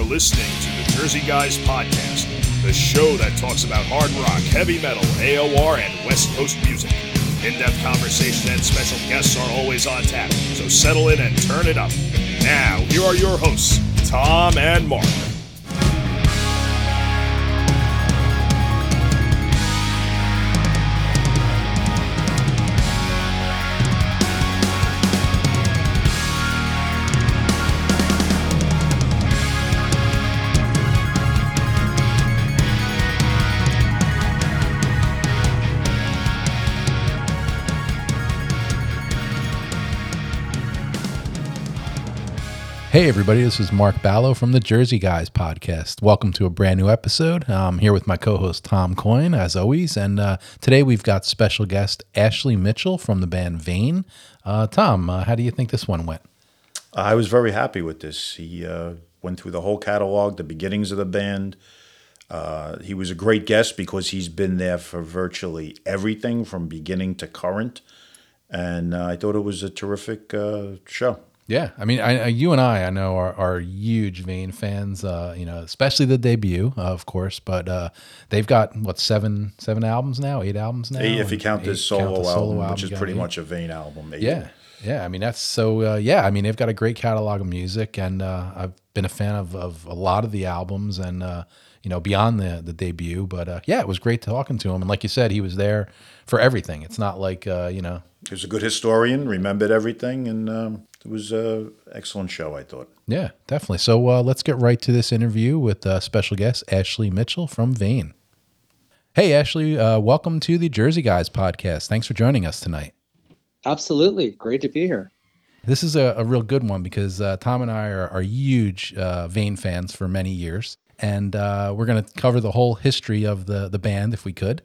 You're listening to the Jersey Guys Podcast, the show that talks about hard rock, heavy metal, AOR, and West Coast music. In depth conversation and special guests are always on tap, so settle in and turn it up. Now, here are your hosts, Tom and Mark. Hey, everybody, this is Mark Ballo from the Jersey Guys podcast. Welcome to a brand new episode. I'm here with my co host Tom Coyne, as always. And uh, today we've got special guest Ashley Mitchell from the band Vain. Uh, Tom, uh, how do you think this one went? I was very happy with this. He uh, went through the whole catalog, the beginnings of the band. Uh, he was a great guest because he's been there for virtually everything from beginning to current. And uh, I thought it was a terrific show. Yeah, I mean, I, I, you and I, I know are, are huge Vain fans. Uh, you know, especially the debut, uh, of course. But uh, they've got what seven seven albums now, eight albums now. Eight, if you count this solo, count album, solo, album, which is pretty much a Vain album. Eight. Yeah, yeah. I mean, that's so. Uh, yeah, I mean, they've got a great catalog of music, and uh, I've been a fan of, of a lot of the albums, and uh, you know, beyond the the debut. But uh, yeah, it was great talking to him, and like you said, he was there for everything. It's not like uh, you know. He was a good historian, remembered everything, and. Um, it was an excellent show, I thought. Yeah, definitely. So uh, let's get right to this interview with uh, special guest Ashley Mitchell from Vain. Hey, Ashley, uh, welcome to the Jersey Guys podcast. Thanks for joining us tonight. Absolutely. Great to be here. This is a, a real good one because uh, Tom and I are, are huge uh, Vain fans for many years. And uh, we're going to cover the whole history of the, the band if we could.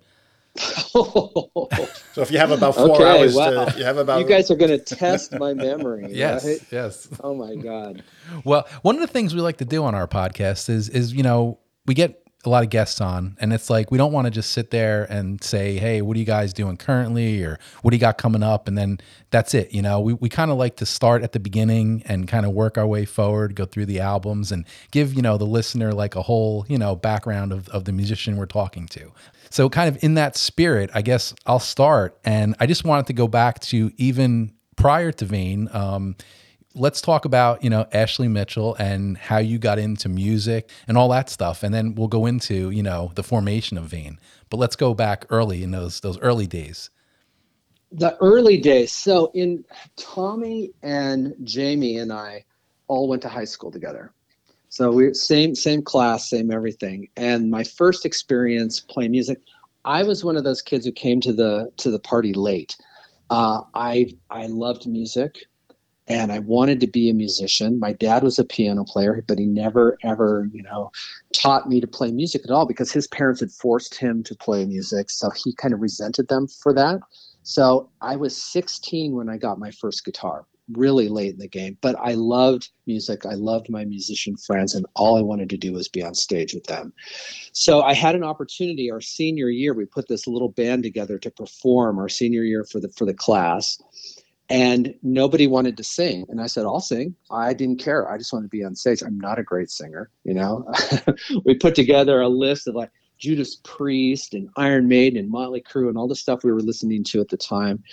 so if you have about four okay, hours, wow. to, you have about you guys are going to test my memory. yes, right? yes. Oh my god. Well, one of the things we like to do on our podcast is is you know we get a lot of guests on and it's like we don't want to just sit there and say hey what are you guys doing currently or what do you got coming up and then that's it you know we, we kind of like to start at the beginning and kind of work our way forward go through the albums and give you know the listener like a whole you know background of, of the musician we're talking to so, kind of in that spirit, I guess I'll start. And I just wanted to go back to even prior to Vain. Um, let's talk about you know Ashley Mitchell and how you got into music and all that stuff, and then we'll go into you know the formation of Vain. But let's go back early in those those early days. The early days. So in Tommy and Jamie and I all went to high school together. So we same same class, same everything. And my first experience playing music, I was one of those kids who came to the to the party late. Uh, I I loved music, and I wanted to be a musician. My dad was a piano player, but he never ever you know taught me to play music at all because his parents had forced him to play music. So he kind of resented them for that. So I was 16 when I got my first guitar really late in the game. But I loved music. I loved my musician friends, and all I wanted to do was be on stage with them. So I had an opportunity. Our senior year, we put this little band together to perform our senior year for the for the class. And nobody wanted to sing. And I said, I'll sing. I didn't care. I just wanted to be on stage. I'm not a great singer, you know. we put together a list of like Judas Priest and Iron Maiden and Motley Crue and all the stuff we were listening to at the time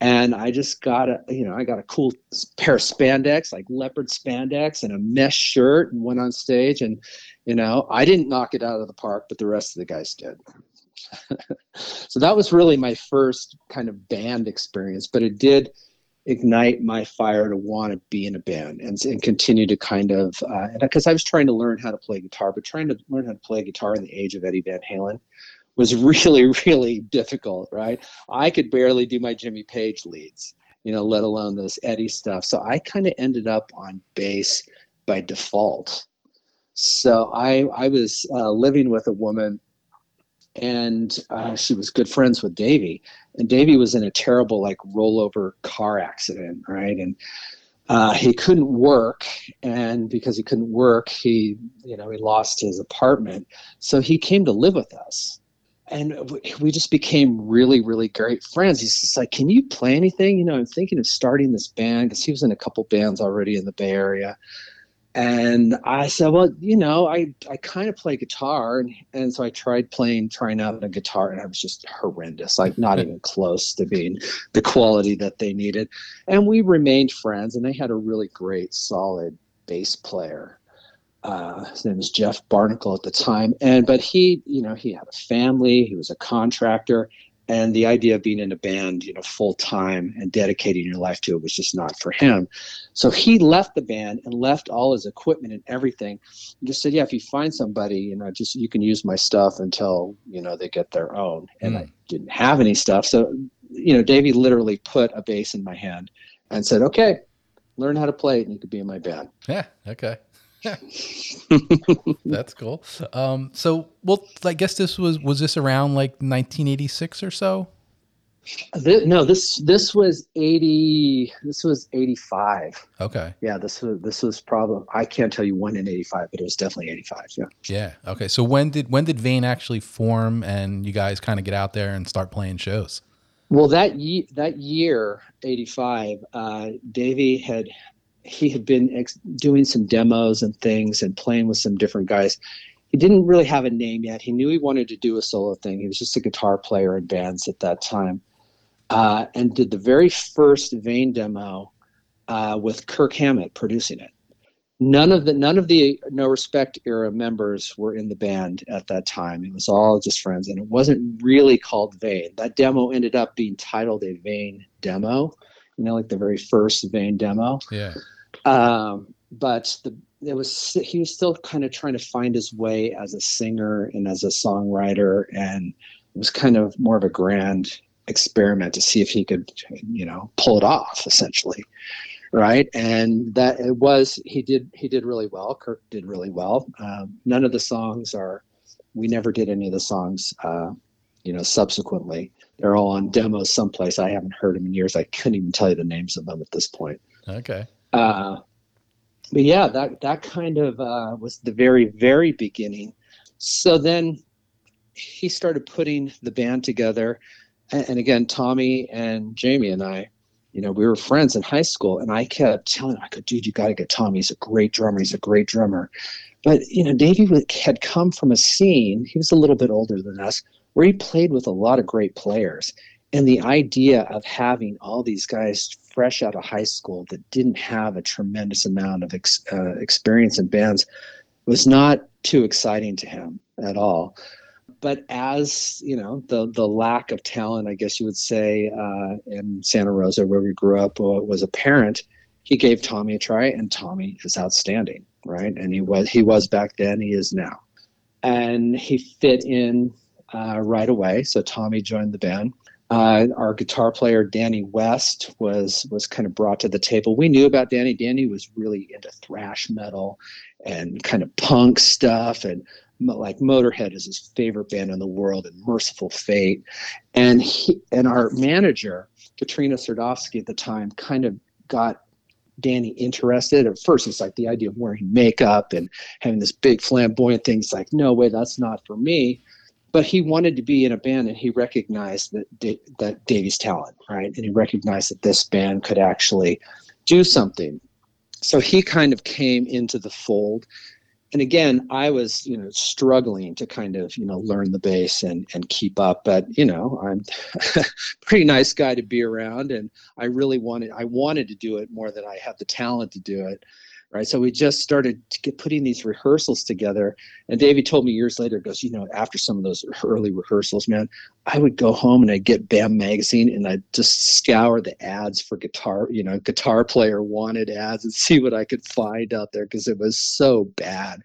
and I just got a you know I got a cool pair of spandex like leopard spandex and a mesh shirt and went on stage and you know I didn't knock it out of the park but the rest of the guys did. so that was really my first kind of band experience but it did ignite my fire to want to be in a band and, and continue to kind of because uh, I was trying to learn how to play guitar but trying to learn how to play guitar in the age of Eddie Van Halen was really, really difficult, right? I could barely do my Jimmy Page leads, you know, let alone this Eddie stuff. So I kind of ended up on bass by default. So I I was uh, living with a woman, and uh, she was good friends with Davy, and Davy was in a terrible like rollover car accident, right? And uh, he couldn't work, and because he couldn't work, he you know he lost his apartment. So he came to live with us, and we just became really really great friends he's just like can you play anything you know i'm thinking of starting this band because he was in a couple bands already in the bay area and I said, well, you know, I, I kind of play guitar. And, and so I tried playing, trying out a guitar, and I was just horrendous, like not even close to being the quality that they needed. And we remained friends, and they had a really great, solid bass player. Uh, his name was Jeff Barnacle at the time. And, but he, you know, he had a family, he was a contractor, and the idea of being in a band you know full time and dedicating your life to it was just not for him. So he left the band and left all his equipment and everything. And just said yeah if you find somebody you know just you can use my stuff until you know they get their own. And mm. i didn't have any stuff. So you know davy literally put a bass in my hand and said okay learn how to play it and you could be in my band. Yeah okay That's cool. Um, so, well, I guess this was was this around like 1986 or so. This, no, this this was 80. This was 85. Okay. Yeah, this was this was probably I can't tell you when in 85, but it was definitely 85. Yeah. Yeah. Okay. So when did when did Vain actually form, and you guys kind of get out there and start playing shows? Well, that ye- that year, 85, uh, Davy had he had been ex- doing some demos and things and playing with some different guys. He didn't really have a name yet. He knew he wanted to do a solo thing. He was just a guitar player in bands at that time, uh, and did the very first Vain demo uh, with Kirk Hammett producing it. None of the none of the No Respect era members were in the band at that time. It was all just friends, and it wasn't really called Vain. That demo ended up being titled a Vain demo you know, like the very first Vain demo. Yeah. Um, but the it was he was still kind of trying to find his way as a singer and as a songwriter, and it was kind of more of a grand experiment to see if he could, you know, pull it off essentially. Right? And that it was he did he did really well. Kirk did really well. Um, none of the songs are we never did any of the songs uh, you know subsequently they're all on demos someplace. I haven't heard them in years. I couldn't even tell you the names of them at this point. Okay. Uh, but yeah, that that kind of uh, was the very very beginning. So then he started putting the band together, and, and again, Tommy and Jamie and I, you know, we were friends in high school, and I kept telling him, "I go, dude, you got to get Tommy. He's a great drummer. He's a great drummer." But you know, Davy had come from a scene. He was a little bit older than us, where he played with a lot of great players. And the idea of having all these guys fresh out of high school that didn't have a tremendous amount of ex, uh, experience in bands was not too exciting to him at all. But as you know, the the lack of talent, I guess you would say, uh, in Santa Rosa, where we grew up, uh, was apparent. He gave Tommy a try, and Tommy is outstanding, right? And he was he was back then, he is now, and he fit in uh, right away. So Tommy joined the band. Uh, our guitar player Danny West was was kind of brought to the table. We knew about Danny. Danny was really into thrash metal and kind of punk stuff, and like Motorhead is his favorite band in the world, and Mercyful Fate. And he and our manager Katrina Sardovsky at the time kind of got Danny interested. At first, it's like the idea of wearing makeup and having this big flamboyant thing. It's like, no way, that's not for me but he wanted to be in a band and he recognized that that Davy's talent, right? And he recognized that this band could actually do something. So he kind of came into the fold. And again, I was, you know, struggling to kind of, you know, learn the bass and and keep up. But you know, I'm a pretty nice guy to be around, and I really wanted I wanted to do it more than I have the talent to do it right? So we just started putting these rehearsals together. And Davy told me years later, goes, you know, after some of those early rehearsals, man, I would go home and I'd get BAM magazine and I'd just scour the ads for guitar, you know, guitar player wanted ads and see what I could find out there because it was so bad.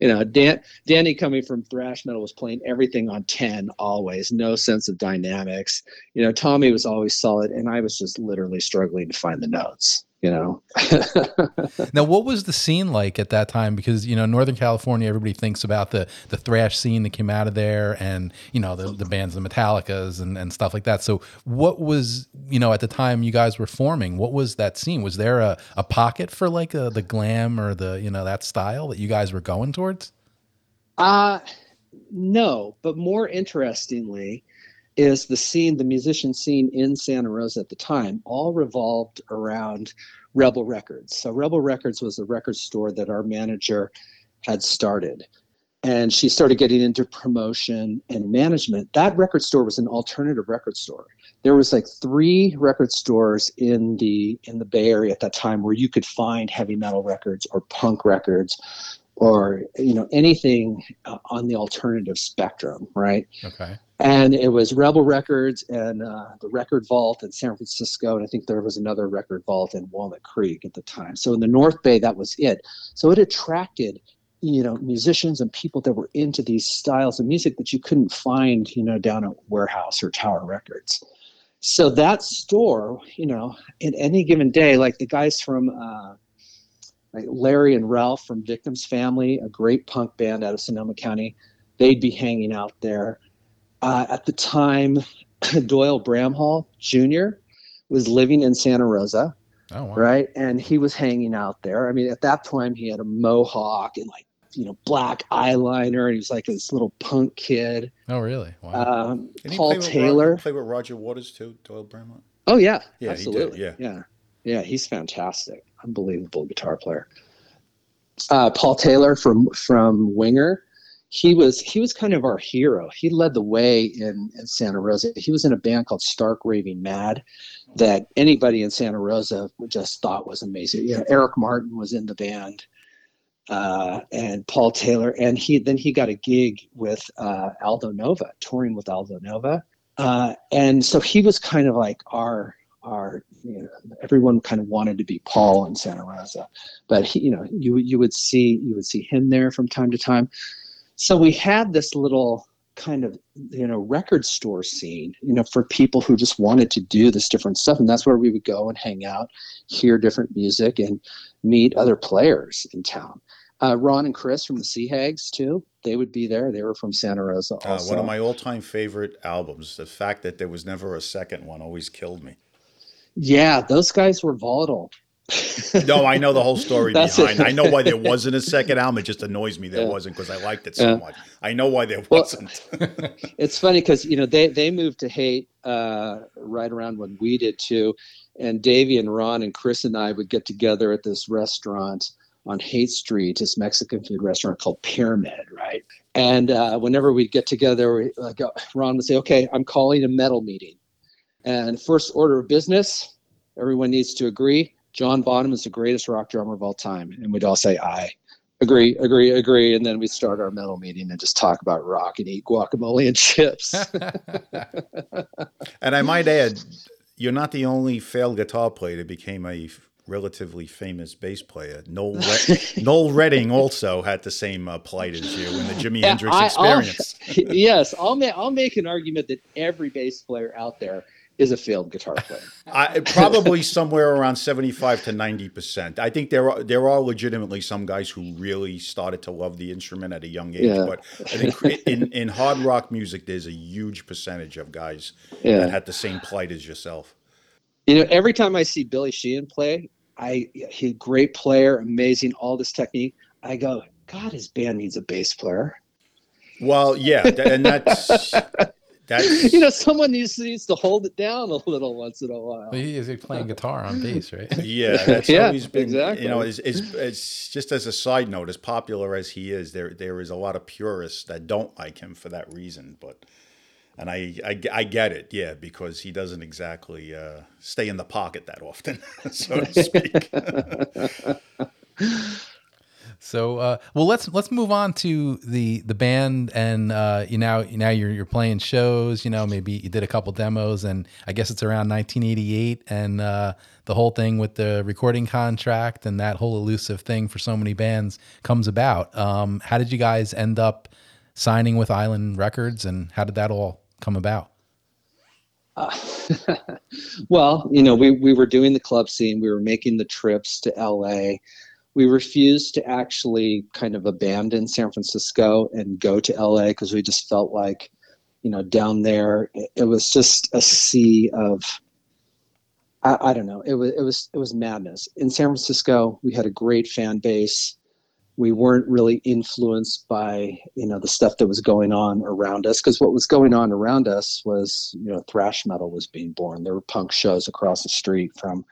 You know, Dan, Danny coming from thrash metal was playing everything on 10 always, no sense of dynamics. You know, Tommy was always solid and I was just literally struggling to find the notes you know. now, what was the scene like at that time? Because you know, Northern California, everybody thinks about the the thrash scene that came out of there, and you know, the the bands, the Metallicas, and and stuff like that. So, what was you know at the time you guys were forming? What was that scene? Was there a, a pocket for like a, the glam or the you know that style that you guys were going towards? Uh no, but more interestingly, is the scene, the musician scene in Santa Rosa at the time, all revolved around Rebel Records. So Rebel Records was a record store that our manager had started. And she started getting into promotion and management. That record store was an alternative record store. There was like three record stores in the in the Bay Area at that time where you could find heavy metal records or punk records or you know anything uh, on the alternative spectrum, right? Okay. And it was Rebel Records and uh, the Record Vault in San Francisco, and I think there was another Record Vault in Walnut Creek at the time. So in the North Bay, that was it. So it attracted you know musicians and people that were into these styles of music that you couldn't find you know down at Wherehouse or tower records so that store you know in any given day like the guys from uh, larry and ralph from victims family a great punk band out of sonoma county they'd be hanging out there uh, at the time doyle bramhall jr was living in santa rosa Oh, wow. right? And he was hanging out there. I mean, at that time, he had a mohawk and like you know black eyeliner, and he was like this little punk kid. Oh, really? Wow. Um, Paul play Taylor. Ro- play with Roger Waters too, Doyle Bramhall. Oh yeah, Yeah, he did, absolutely. yeah. yeah, yeah. He's fantastic, unbelievable guitar player. Uh, Paul Taylor from from Winger. He was he was kind of our hero. He led the way in, in Santa Rosa. He was in a band called Stark Raving Mad, that anybody in Santa Rosa just thought was amazing. You know, Eric Martin was in the band, uh, and Paul Taylor, and he then he got a gig with uh, Aldo Nova, touring with Aldo Nova, uh, and so he was kind of like our our you know everyone kind of wanted to be Paul in Santa Rosa, but he, you know you you would see you would see him there from time to time. So we had this little kind of you know record store scene you know for people who just wanted to do this different stuff and that's where we would go and hang out hear different music and meet other players in town uh, ron and chris from the sea hags too they would be there they were from santa rosa Uh, one of my all-time favorite albums. The fact that there was never a second one always killed me. Yeah those guys were volatile No, I know the whole story behind. it. I know why there wasn't a second album. It just annoys me there Yeah. wasn't because I liked it so Yeah. much. I know why there Well- wasn't. it's funny because you know they they moved to Haight uh, right around when we did too, and Davy and Ron and Chris and I would get together at this restaurant on Haight Street, this Mexican food restaurant called Pyramid, right? And uh, whenever we'd get together, we, like, uh, Ron would say, "Okay, I'm calling a metal meeting, and first order of business, everyone needs to agree. John Bonham is the greatest rock drummer of all time," and we'd all say, "Aye." Agree, agree, agree, and then we start our metal meeting and just talk about rock and eat guacamole and chips. And I might add, you're not the only failed guitar player that became a relatively famous bass player. Noel, Re- Noel Redding also had the same uh, plight as you in the Jimi Yeah, Hendrix I- I'll- experience. yes, I'll make I'll make an argument that every bass player out there is a failed guitar player. I, probably somewhere around 75 to 90 percent. I think there are there are legitimately some guys who really started to love the instrument at a young age. Yeah. But I think in, in hard rock music, there's a huge percentage of guys that had the same plight as yourself. you know, every time I see Billy Sheehan play, I he great player, amazing, all this technique. I go, God, his band needs a bass player. Well, yeah, and that's that's You know, someone needs needs to hold it down a little once in a while. Well, he is playing guitar on bass, right? Yeah, that's Yeah, always been. exactly. You know, it's, it's, it's just as a side note, as popular as he is, there there is a lot of purists that don't like him for that reason. But and I I, I get it, yeah, because he doesn't exactly uh, stay in the pocket that often, so to speak. So, uh, well, let's let's move on to the the band, and uh, you now now you're you're playing shows. You know, maybe you did a couple demos, and I guess it's around 1988, and uh, the whole thing with the recording contract and that whole elusive thing for so many bands comes about. Um, how did you guys end up signing with Island Records, and how did that all come about? Uh, well, you know, we, we were doing the club scene, we were making the trips to LA. We refused to actually kind of abandon San Francisco and go to LA because we just felt like, you know, down there it, was just a sea of I, I don't know. It was it was it was madness. In San Francisco, we had a great fan base. We weren't really influenced by you know the stuff that was going on around us because what was going on around us was you know thrash metal was being born. There were punk shows across the street from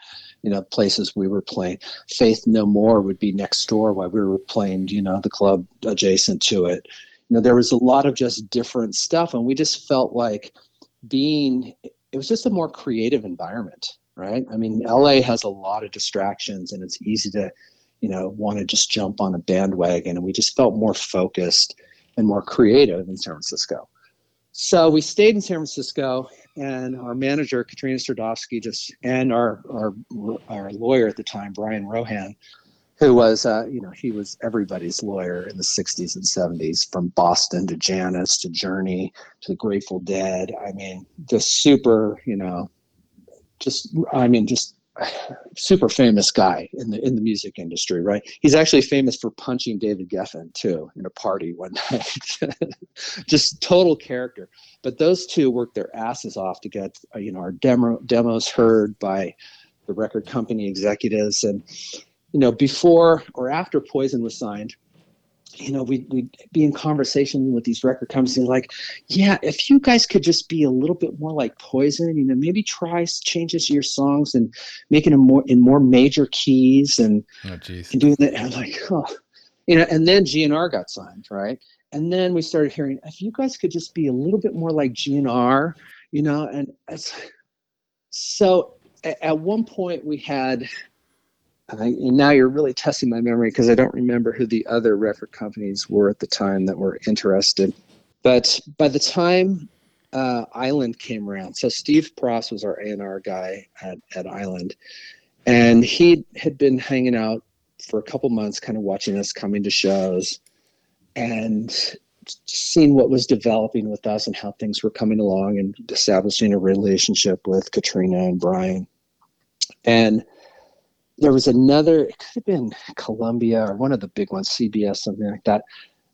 you know places we were playing. Faith no more would be next door while we were playing you know the club adjacent to it. You know there was a lot of just different stuff and we just felt like being it was just a more creative environment right? I mean la has a lot of distractions and it's easy to you know, want to just jump on a bandwagon. And we just felt more focused and more creative in San Francisco. So we stayed in San Francisco, and our manager Katrina Stradovsky just and our our our lawyer at the time, Brian Rohan, who was uh, you know he was everybody's lawyer in the 60s and 70s, from Boston to Janis to Journey to the Grateful Dead. I mean, just super, you know, just I mean, just super famous guy in the in the music industry, right? He's actually famous for punching David Geffen too in a party one night. Just total character. But those two worked their asses off to get uh, you know our demo demos heard by the record company executives, and you know before or after Poison was signed, you know, we'd, we'd be in conversation with these record companies like, yeah, if you guys could just be a little bit more like Poison, you know, maybe try changes to your songs and making them more in more major keys and, oh, and doing that. And I'm like, oh, you know, and then GNR got signed, right? And then we started hearing, if you guys could just be a little bit more like GNR, you know, and it's so at, at one point we had I, and now you're really testing my memory because I don't remember who the other record companies were at the time that were interested. But by the time uh, Island came around, so Steve Pross was our A&R guy at, at Island, and he had been hanging out for a couple months, kind of watching us coming to shows, and seeing what was developing with us and how things were coming along, and establishing a relationship with Katrina and Brian, and there was another it could have been columbia or one of the big ones cbs something like that.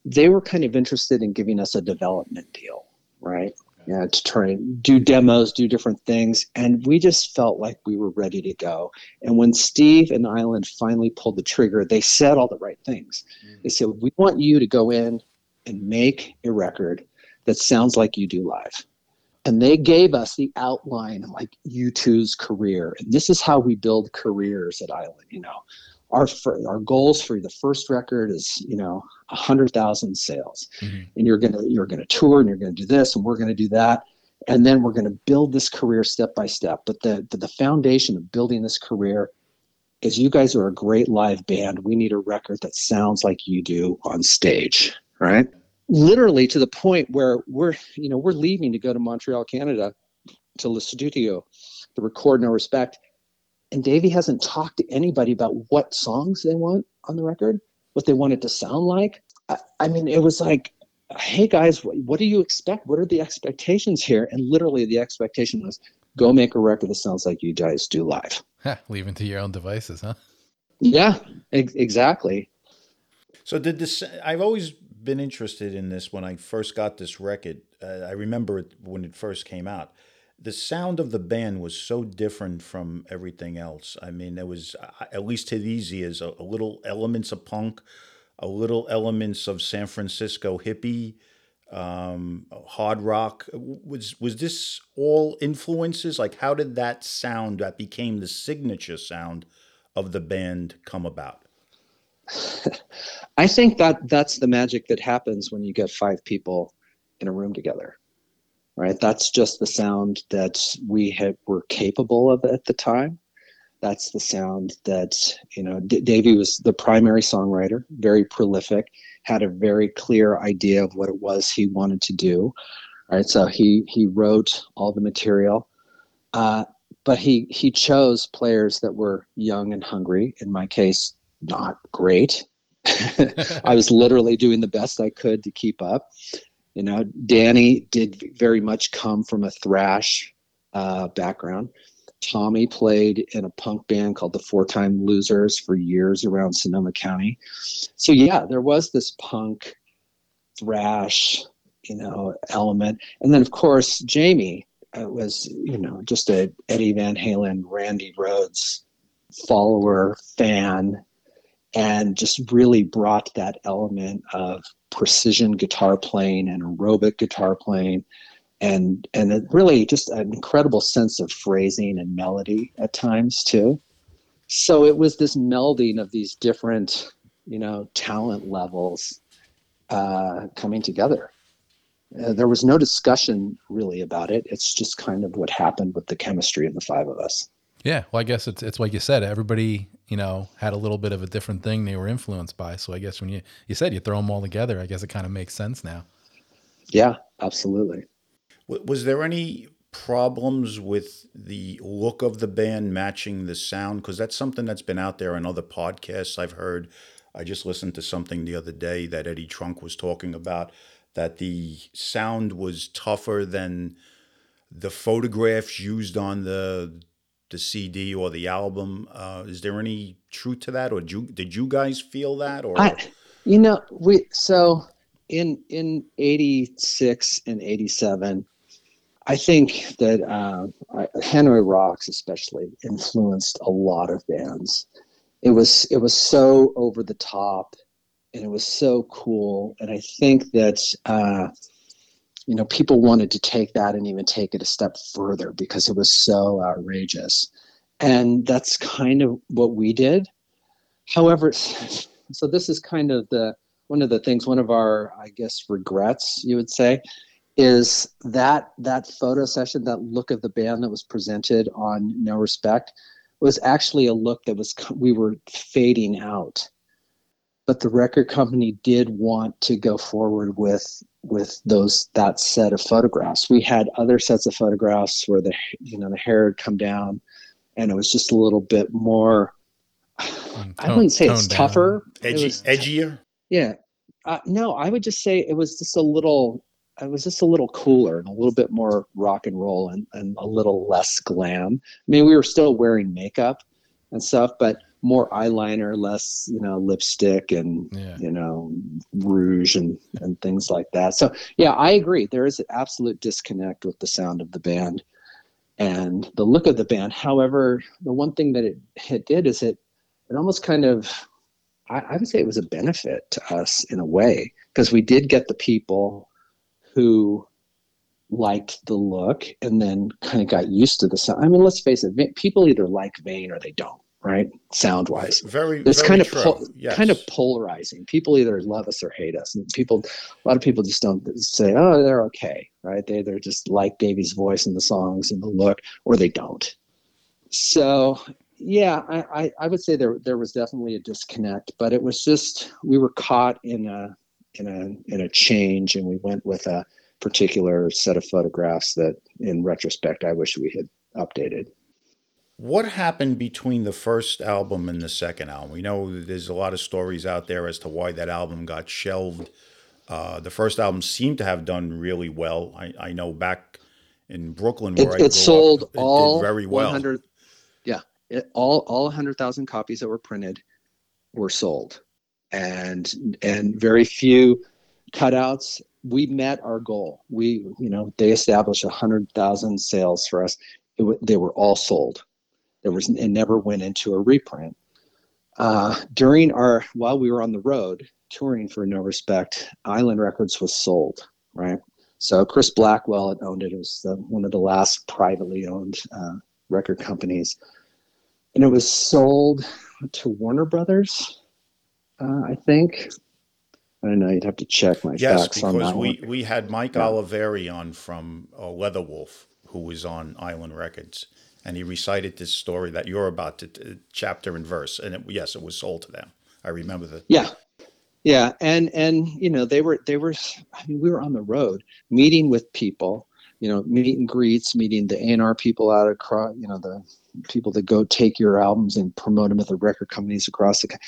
They were kind of interested in giving us a development deal right? Yeah. To try and do demos do different things. And we just felt like we were ready to go. And when steve and island finally pulled the trigger they said all the right things. Mm-hmm. they said we want you to go in and make a record that sounds like you do live and they gave us the outline of like U2's career. And this is how we build careers at Island. You know, our our goals for the first record is you know a hundred thousand sales, mm-hmm. and you're gonna you're gonna tour and you're gonna do this and we're gonna do that, and then we're gonna build this career step by step. But the the, the foundation of building this career is you guys are a great live band. We need a record that sounds like you do on stage, right? Literally to the point where we're you know we're leaving to go to Montreal, Canada, to the Studio to record No Respect, and Davy hasn't talked to anybody about what songs they want on the record, what they want it to sound like. I, I mean, it was like, hey guys, what, what do you expect? What are the expectations here? And literally, the expectation was go make a record that sounds like you guys do live. Leaving to your own devices, huh? Yeah, ex- exactly. So did this? I've always been interested in this when I first got this record. Uh, I remember it when it first came out. The sound of the band was so different from everything else. I mean, there was, uh, at least to these ears, a, a little elements of punk, a little elements of San Francisco hippie, um, hard rock. Was was this all influences? Like, how did that sound that became the signature sound of the band come about? I think that that's the magic that happens when you get five people in a room together. Right? That's just the sound that we had, were capable of at the time. That's the sound that, you know, D- Davy was the primary songwriter, very prolific, had a very clear idea of what it was he wanted to do. Right? So he he wrote all the material. Uh, but he he chose players that were young and hungry. In my case, not great. I was literally doing the best I could to keep up. You know, Danny did very much come from a thrash uh, background. Tommy played in a punk band called the Four Time Losers for years around Sonoma County. So yeah, there was this punk thrash, you know, element, and then of course Jamie uh, was, you know, just a Eddie Van Halen, Randy Rhoads follower fan and just really brought that element of precision guitar playing and aerobic guitar playing and and really just an incredible sense of phrasing and melody at times too. So it was this melding of these different you know talent levels uh, coming together. Uh, there was no discussion really about it. It's just kind of what happened with the chemistry of the five of us yeah, well, I guess it's it's like you said. Everybody, you know, had a little bit of a different thing they were influenced by. So I guess when you you said you throw them all together, I guess it kind of makes sense now. Yeah, absolutely. Was there any problems with the look of the band matching the sound? Because that's something that's been out there in other podcasts I've heard. I just listened to something the other day that Eddie Trunk was talking about that the sound was tougher than the photographs used on the the CD or the album. Uh, is there any truth to that, or did you, did you guys feel that? Or I, you know, we so in in '86 and '87, I think that uh, Hanoi Rocks especially influenced a lot of bands. It was it was so over the top, and it was so cool, and I think that. Uh, you know, people wanted to take that and even take it a step further because it was so outrageous. And that's kind of what we did. However, so this is kind of the one of the things, one of our, I guess, regrets, you would say, is that that photo session, that look of the band that was presented on No Respect, was actually a look that was we were fading out but the record company did want to go forward with with those that set of photographs. We had other sets of photographs where the you know the hair had come down, and it was just a little bit more. Tone, I wouldn't say it's tougher. Edgy, it was, edgier. Yeah, uh, no, I would just say it was just a little. It was just a little cooler and a little bit more rock and roll and, and a little less glam. I mean, we were still wearing makeup and stuff, but more eyeliner, less you know lipstick and yeah. you know rouge and and things like that. So yeah, I agree. There is an absolute disconnect with the sound of the band and the look of the band. However, the one thing that it, it did is it it almost kind of I, I would say it was a benefit to us in a way because we did get the people who liked the look and then kind of got used to the sound. I mean, let's face it, people either like Vain or they don't right? Sound wise, very. It's very kind of po- yes. kind of polarizing. People either love us or hate us, and people, a lot of people just don't say, "Oh, they're okay," right? They they're just like Davy's voice and the songs and the look, or they don't. So yeah, I, I, I would say there there was definitely a disconnect, but it was just we were caught in a in a in a change, and we went with a particular set of photographs that, in retrospect, I wish we had updated. What happened between the first album and the second album? We know there's a lot of stories out there as to why that album got shelved. Uh, the first album seemed to have done really well. I, I know back in Brooklyn where it, I it sold up, it all very well. 100, yeah, it, all all 100,000 copies that were printed were sold, and and very few cutouts. We met our goal. We you know they established 100,000 sales for us. It, they were all sold there was it never went into a reprint. Uh, during our while we were on the road touring for No Respect, Island Records was sold. Right, so Chris Blackwell had owned it. It was the, one of the last privately owned uh, record companies, and it was sold to Warner Brothers. Uh, I think. I don't know. You'd have to check my yes, facts on that. Yes, because we, we had Mike yeah. Olivieri on from uh, Leatherwolf, who was on Island Records and he recited this story that you're about to uh, chapter and verse and it, yes it was sold to them. I remember that yeah. Yeah and and you know they were they were i mean we were on the road meeting with people you know meet and greets meeting the A&R people out across you know the people that go take your albums and promote them at the record companies across the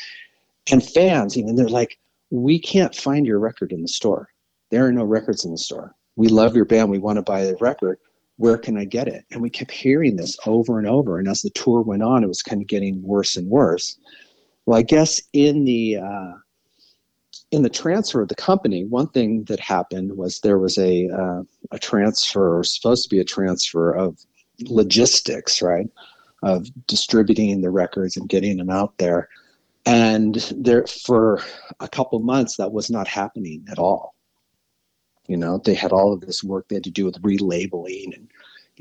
and fans even they're like we can't find your record in the store. There are no records in the store. We love your band. We want to buy the record where can I get it? And we kept hearing this over and over. And as the tour went on, it was kind of getting worse and worse. Well, I guess in the uh, in the transfer of the company, one thing that happened was there was a uh, a transfer, or supposed to be a transfer of logistics, right, of distributing the records and getting them out there. and there for a couple months that was not happening at all you know they had all of this work they had to do with relabeling and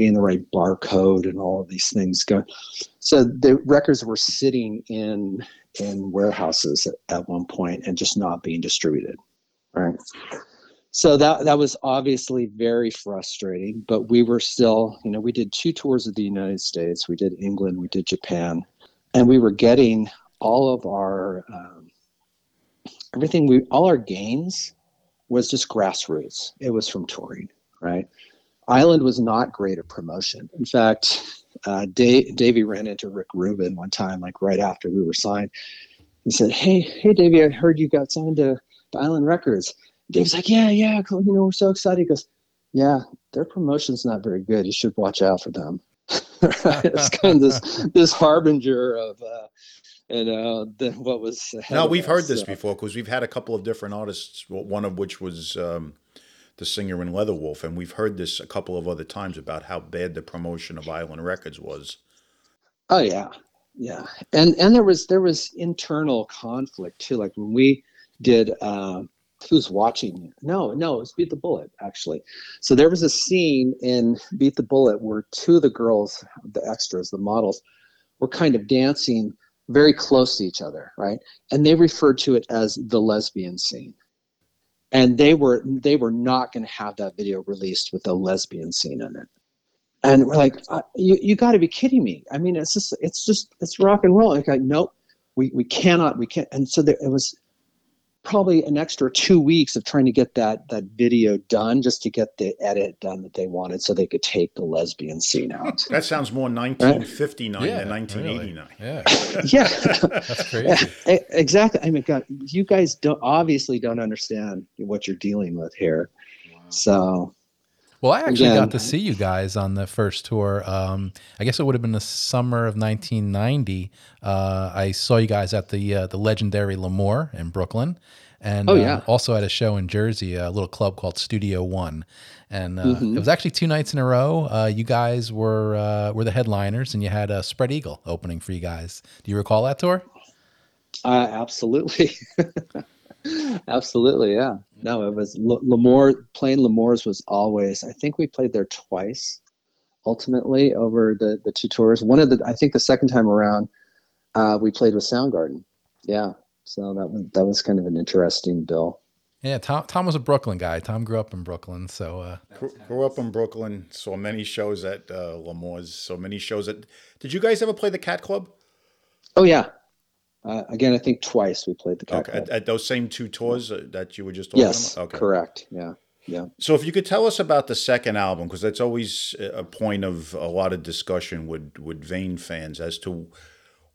getting the right barcode and all of these things going so the records were sitting in in warehouses at, at one point and just not being distributed right? So that that was obviously very frustrating but we were still you know we did two tours of the united states we did england we did japan and we were getting all of our um, everything we all our gains was just grassroots. It was from touring right island was not great at promotion in fact uh, Dave, davy ran into rick rubin one time like right after we were signed he said hey hey davy i heard you got signed to, to island records dave's like yeah yeah cool. you know we're so excited he goes yeah their promotion's not very good you should watch out for them it's kind of this this harbinger of uh, and uh, the, what was. Now we've heard this before because we've had a couple of different artists. One of which was um, the singer in Leatherwolf, and we've heard this a couple of other times about how bad the promotion of Island Records was. Oh yeah, yeah, and and there was there was internal conflict too. Like when we did. Uh, who's watching no no it was beat the bullet actually so there was a scene in beat the bullet where two of the girls the extras the models were kind of dancing very close to each other, right? And they referred to it as the lesbian scene. And they were they were not going to have that video released with a lesbian scene in it. And we're like, uh, you you got to be kidding me! I mean, it's just it's just it's rock and roll. Like, nope, we we cannot, we can't. And so there, it was probably an extra two weeks of trying to get that that video done just to get the edit done that they wanted so they could take the lesbian scene out. That sounds more 1959 yeah, than 1989 really. yeah. Yeah. That's crazy. Yeah, exactly. I mean god you guys don't obviously don't understand what you're dealing with here. Wow. so well, I actually Again, got to see you guys on the first tour. Um, I guess it would have been the summer of 1990. Uh, I saw you guys at the uh, the legendary L'Amour in Brooklyn, and oh, yeah. uh, also at a show in Jersey, a little club called Studio One. And uh, mm-hmm. it was actually two nights in a row. Uh, you guys were uh, were the headliners, and you had a Spread Eagle opening for you guys. Do you recall that tour? absolutely. Absolutely, yeah. No, it was L'Amour. Playing L'Amour's was always. I think we played there twice, ultimately over the the two tours. One of the, I think the second time around, uh, we played with Soundgarden. Yeah, so that was that was kind of an interesting bill. Yeah, Tom Tom was a Brooklyn guy. Tom grew up in Brooklyn, so uh, grew up in Brooklyn. Saw many shows at uh, L'Amour's. So many shows at. Did you guys ever play the Cat Club? Oh yeah, uh, again, I think twice we played the Cat okay. At, at, those same two tours uh, that you were just talking yes, about? Okay. correct. Yeah. Yeah. So if you could tell us about the second album, because that's always a point of a lot of discussion with, with Vain fans as to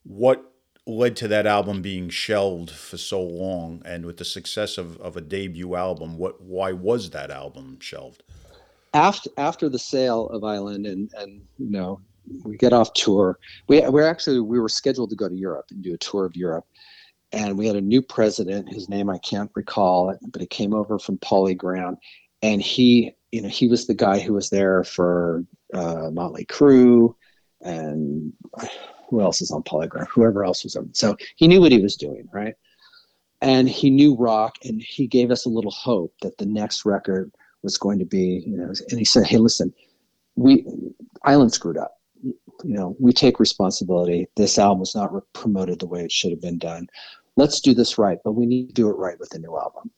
what led to that album being shelved for so long and with the success of, of a debut album, what why was that album shelved? After after the sale of Island and and you know we get off tour. We we're actually we were scheduled to go to Europe and do a tour of Europe, and we had a new president. His name I can't recall, but he came over from Polygram, and he you know he was the guy who was there for uh, Motley Crue, and who else is on Polygram? Whoever else was on. So he knew what he was doing, right? And he knew rock, and he gave us a little hope that the next record was going to be, you know. And he said, "Hey, listen, we Island screwed up you know, we take responsibility. This album was not re- promoted the way it should have been done. Let's do this right, but we need to do it right with the new album.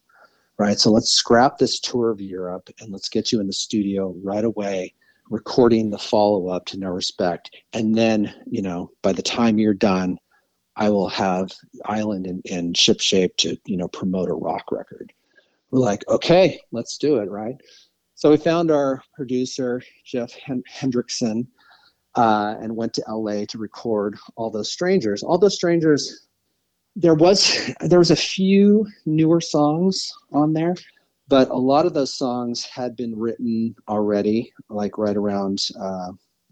Right. So let's scrap this tour of Europe and let's get you in the studio right away, recording the follow up to No Respect. And then, you know, by the time you're done, I will have Island in, in ship shape to, you know, promote a rock record. We're like, okay, let's do it. Right. So we found our producer, Jeff Hendrickson, uh, and went to LA to record all those strangers. All those strangers, there was there was a few newer songs on there, but a lot of those songs had been written already, like right around uh,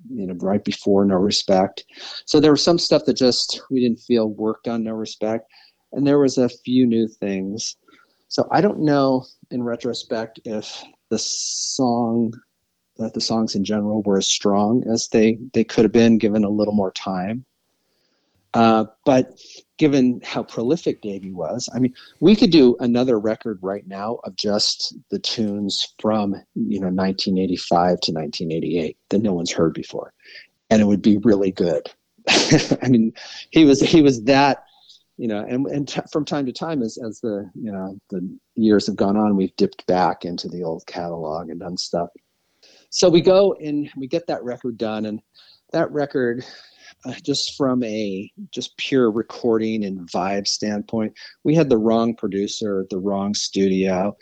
you know right before No Respect. So there was some stuff that just we didn't feel worked on No Respect, and there was a few new things. So I don't know in retrospect if the song that the songs in general were as strong as they they could have been given a little more time. Uh, but given how prolific Davy was, I mean, we could do another record right now of just the tunes from you know 1985 to 1988 that no one's heard before, and it would be really good. I mean, he was he was that you know, and and t- from time to time, as as the you know the years have gone on, we've dipped back into the old catalog and done stuff. So we go and we get that record done, and that record uh, just from a just pure recording and vibe standpoint, we had the wrong producer, the wrong studio.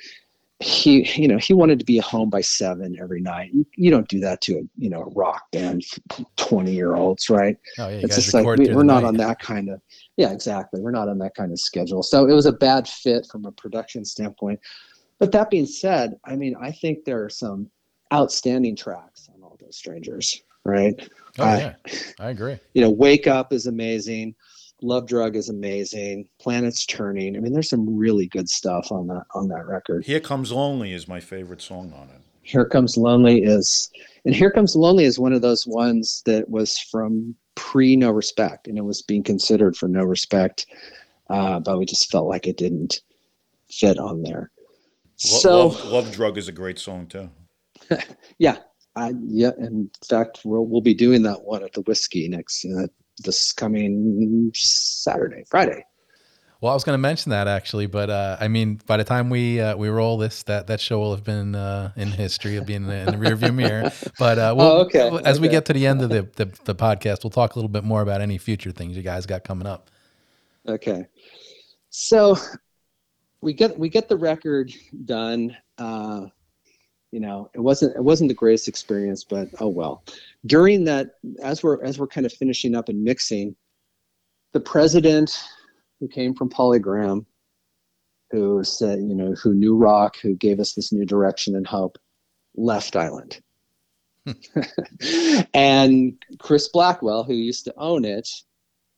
He, you know, he wanted to be home by seven every night. You, you don't do that to a, you know, rock band, twenty year olds, right? Oh yeah, you it's guys just like we, we're not night. on that kind of, yeah, exactly. We're not on that kind of schedule. So it was a bad fit from a production standpoint. But that being said, I mean, I think there are some outstanding tracks on all those strangers, right? Oh I- yeah, I agree. you know, Wake Up is amazing. Love Drug is amazing. Planets Turning. I mean, there's some really good stuff on that on that record. Here Comes Lonely is my favorite song on it. Here Comes Lonely is, and Here Comes Lonely is one of those ones that was from pre No Respect, and it was being considered for No Respect, uh, but we just felt like it didn't fit on there. Lo- So Love, Love Drug is a great song too. yeah, I, yeah. In fact, we'll we'll be doing that one at the whiskey next uh, this coming Saturday, Friday. Well, I was going to mention that actually, but uh, I mean, by the time we uh, we roll this, that that show will have been uh, in history of being in the rearview mirror. But uh, we'll, Oh, okay, as we get to the end of the, the the podcast, we'll talk a little bit more about any future things you guys got coming up. Okay. So we get we get the record done. You know, it wasn't it wasn't the greatest experience, but oh well. During that, as we're as we're kind of finishing up and mixing, the president who came from Polygram, who said, you know, who knew rock, who gave us this new direction and hope, left Island. and Chris Blackwell, who used to own it,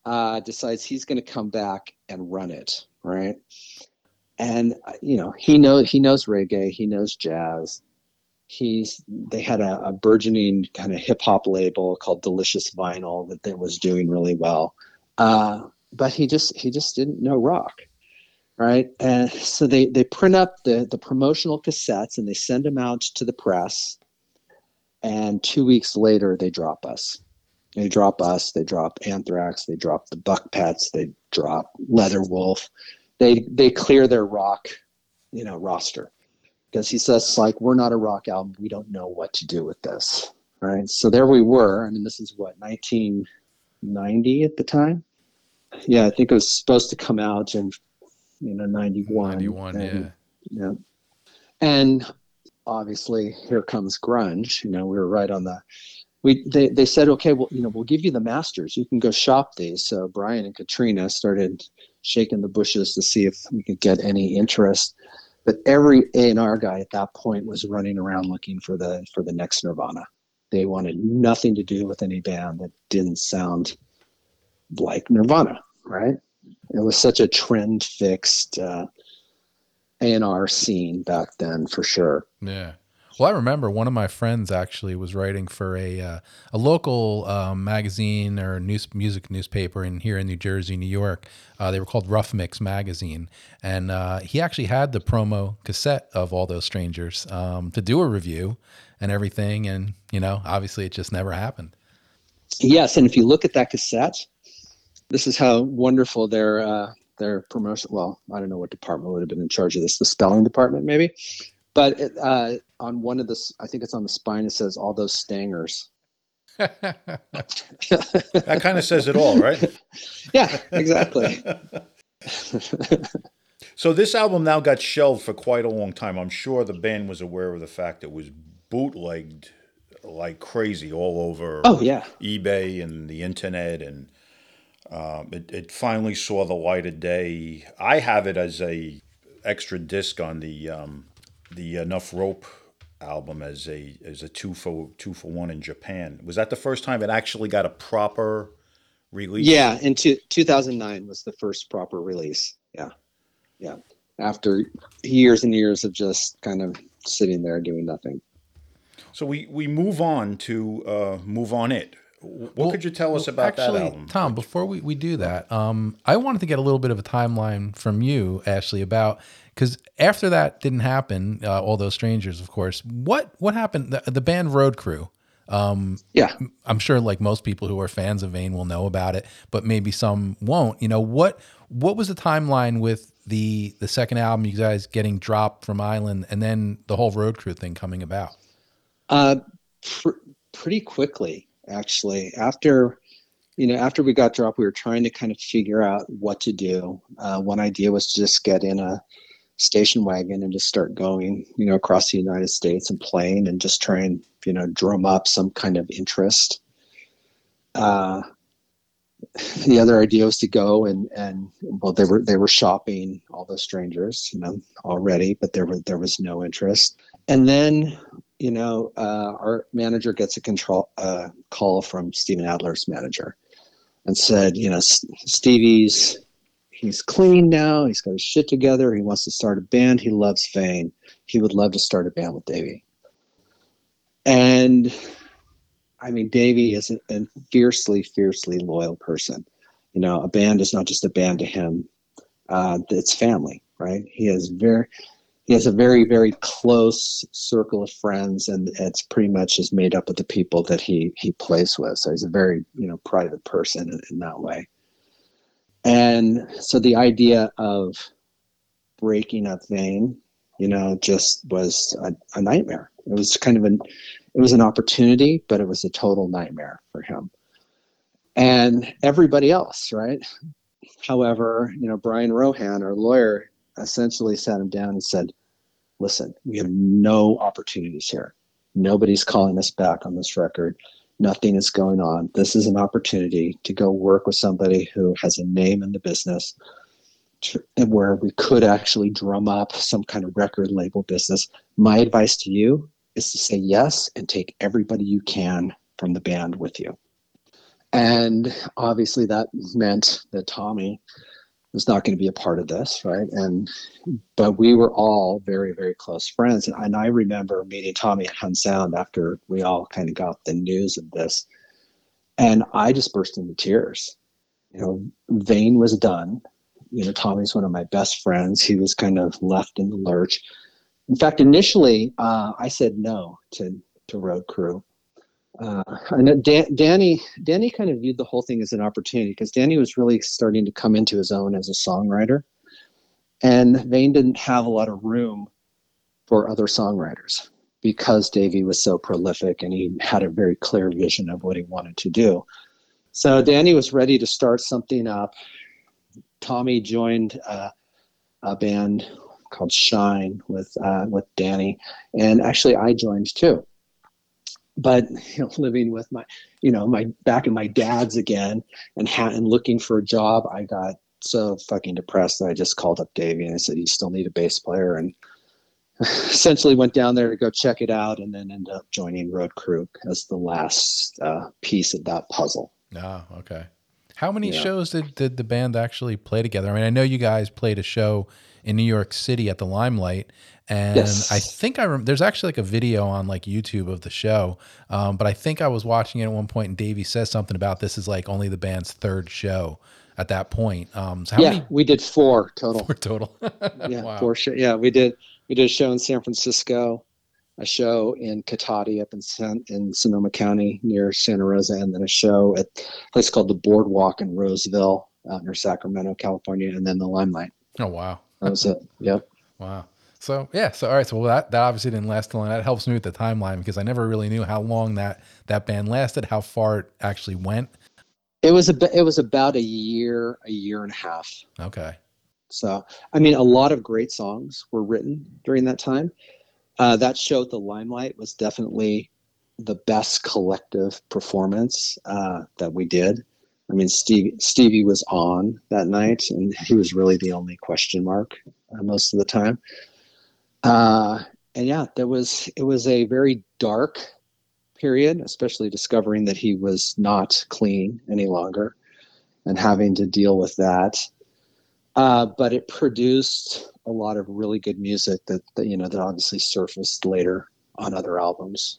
uh, decides he's going to come back and run it, right? And uh, you know, he knows he knows reggae, he knows jazz. He's they had a, a burgeoning kind of hip hop label called Delicious Vinyl that, that was doing really well, uh, but he just he just didn't know rock, right? And so they they print up the the promotional cassettes and they send them out to the press, and two weeks later they drop us. They drop us. They drop Anthrax. They drop the Buck Pets. They drop Leather Wolf. They they clear their rock, you know, roster because he says like we're not a rock album. We don't know what to do with this. Right. So there we were. I mean, this is what 1990 at the time. Yeah, I think it was supposed to come out in you know 91. 91, and- yeah. yeah. And obviously, here comes grunge. You know, we were right on the. We they, they said, okay, well, you know, we'll give you the masters. You can go shop these. So Brian and Katrina started shaking the bushes to see if we could get any interest. But every A and R guy at that point was running around looking for the for the next Nirvana. They wanted nothing to do with any band that didn't sound like Nirvana, right? It was such a trend fixed uh, A&R scene back then for sure. Yeah. Well, I remember one of my friends actually was writing for a uh, a local um, magazine or news music newspaper in here in New Jersey, New York. Uh, they were called Rough Mix Magazine, and uh, he actually had the promo cassette of all those strangers um, to do a review and everything. And you know, obviously, it just never happened. Yes, and if you look at that cassette, this is how wonderful their uh, their promotion. Well, I don't know what department would have been in charge of this. The spelling department, maybe. But it, uh, on one of the, I think it's on the spine. It says all those stangers. That kind of says it all, right? Yeah, exactly. So this album now got shelved for quite a long time. I'm sure the band was aware of the fact it was bootlegged like crazy all over oh yeah, eBay and the internet, and um, it, it finally saw the light of day. I have it as a extra disc on the um, the Enough Rope album as a as a two for two for one in Japan. Was that the first time it actually got a proper release? yeah. In two, 2009 was the first proper release. Yeah, yeah. After years and years of just kind of sitting there doing nothing. So we, we move on to uh, move on it. What Well, could you tell us about Actually, that album? Tom, before we, we do that, um, I wanted to get a little bit of a timeline from you, Ashley, about because after that didn't happen, uh, all those strangers, of course. What what happened? The, the band Road Crew. Yeah. I'm sure, like most people who are fans of Vain will know about it, but maybe some won't. You know what? What was the timeline with the the second album? You guys getting dropped from Island, and then the whole Road Crew thing coming about. Uh, pr- pretty quickly, actually. After, you know, after we got dropped, we were trying to kind of figure out what to do. Uh, one idea was to just get in a station wagon and just start going, you know, across the United States and playing and just try and, you know, drum up some kind of interest. Uh, the other idea was to go and and well they were they were shopping all the strangers you know already but there was there was no interest and then you know uh, our manager gets a control uh, call from Steven Adler's manager and said you know Stevie's he's clean now he's got his shit together he wants to start a band he loves Vain he would love to start a band with Davy and I mean, Davy is a, a fiercely, fiercely loyal person. You know, a band is not just a band to him; uh, it's family, right? He is very, he has a very, very close circle of friends, and it's pretty much is made up of the people that he he plays with. So he's a very, you know, private person in, in that way. And so the idea of breaking up Vain, you know, just was a, a nightmare. It was kind of an it was an opportunity, but it was a total nightmare for him and everybody else, right? However, you know, Brian Rohan, our lawyer, essentially sat him down and said, listen, we have no opportunities here. Nobody's calling us back on this record. Nothing is going on. This is an opportunity to go work with somebody who has a name in the business and where we could actually drum up some kind of record label business. My advice to you is to say yes and take everybody you can from the band with you. And obviously that meant that Tommy was not going to be a part of this, right? And but we were all very, very close friends. And, and I remember meeting Tommy at Hun Sound after we all kind of got the news of this. And I just burst into tears. You know, Vain was done. You know, Tommy's one of my best friends. He was kind of left in the lurch in fact, initially uh, I said no to to Road Crew. Uh, and Dan, Danny Danny kind of viewed the whole thing as an opportunity because Danny was really starting to come into his own as a songwriter, and Vain didn't have a lot of room for other songwriters because Davy was so prolific and he had a very clear vision of what he wanted to do. So Danny was ready to start something up. Tommy joined uh, a band called Shine with uh, with Danny, and actually I joined too. But you know, living with my, you know, my back in my dad's again, and ha- and looking for a job, I got so fucking depressed that I just called up Davy and I said, "You still need a bass player," and essentially went down there to go check it out, and then ended up joining Road Crew as the last uh, piece of that puzzle. Ah, okay. How many Yeah. shows did, did the band actually play together? I mean, I know you guys played a show in New York City at the Limelight, and Yes. I think I rem- there's actually like a video on like YouTube of the show. Um, but I think I was watching it at one point, and Davy says something about this is like only the band's third show at that point. Um, so how yeah, many we did four total. were total? yeah, Wow. four show. Yeah, we did. We did a show in San Francisco, a show in Cotati up in San, in Sonoma County near Santa Rosa, and then a show at a place called the Boardwalk in Roseville out near Sacramento, California, and then the Limelight. Oh wow, That was it. Yep. wow. So yeah, so all right, so well, that that obviously didn't last too long. That helps me with the timeline because I never really knew how long that that band lasted, how far it actually went. It was a. It was about a year, a year and a half. Okay. So, I mean, a lot of great songs were written during that time. Uh, that show at the Limelight was definitely the best collective performance uh, that we did. I mean, Stevie, Stevie was on that night, and he was really the only question mark uh, most of the time. Uh, and yeah, there was it was a very dark period, especially discovering that he was not clean any longer, and having to deal with that uh, but it produced a lot of really good music that, that you know that obviously surfaced later on other albums.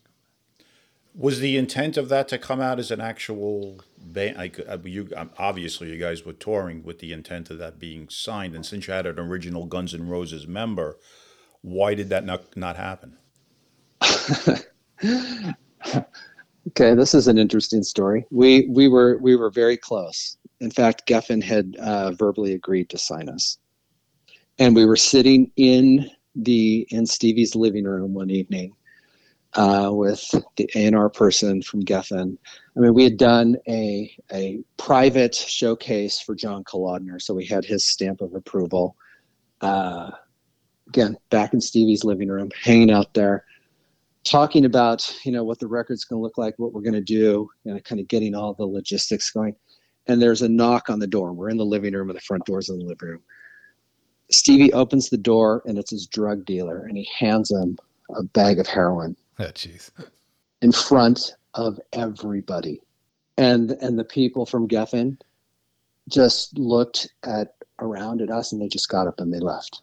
Was the intent of that to come out as an actual band? Like, uh, you um, obviously you guys were touring with the intent of that being signed, and since you had an original Guns N' Roses member, why did that not not happen? okay, this is an interesting story. We we were we were very close. In fact, Geffen had uh, verbally agreed to sign us, and we were sitting in the in Stevie's living room one evening uh, with the A&R person from Geffen. I mean, we had done a a private showcase for John Kalodner, so we had his stamp of approval. Uh, again, back in Stevie's living room, hanging out there, talking about you know what the record's going to look like, what we're going to do, and kind of getting all the logistics going. And there's a knock on the door. We're in the living room, and the front door's in the living room. Stevie opens the door, and it's his drug dealer, and he hands him a bag of heroin Oh, jeez. in front of everybody. And and the people from Geffen just looked at around at us and they just got up and they left.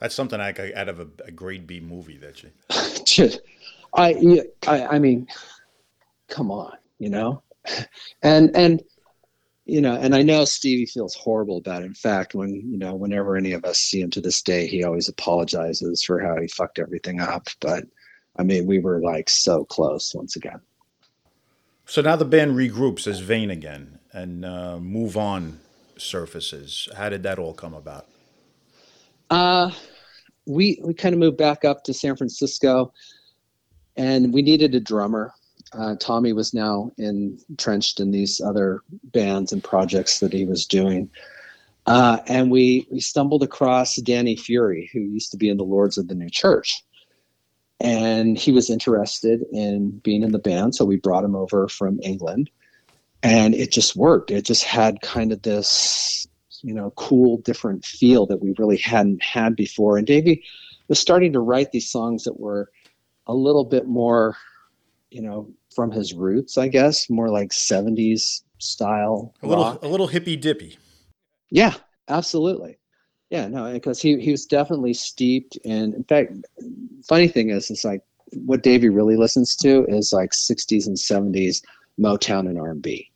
That's something like out of a, a grade B movie that you. Just- I, I I mean, come on, you know, and and you know, and I know Stevie feels horrible about it. In fact, when you know, whenever any of us see him to this day, he always apologizes for how he fucked everything up. But I mean, we were like so close once again. So now the band regroups as Vane again and uh, move on surfaces. How did that all come about? Uh, we we kind of moved back up to San Francisco, and we needed a drummer. Uh, Tommy was now entrenched in these other bands and projects that he was doing, uh, and we we stumbled across Danny Fury, who used to be in the Lords of the New Church, and he was interested in being in the band, so we brought him over from England, and it just worked. It just had kind of this you know cool different feel that we really hadn't had before and davy was starting to write these songs that were a little bit more you know from his roots i guess more like 70s style A little, rock. a little hippy dippy. yeah absolutely yeah no because he, he was definitely steeped in in fact funny thing is it's like what davy really listens to is like 60s and 70s motown and r&b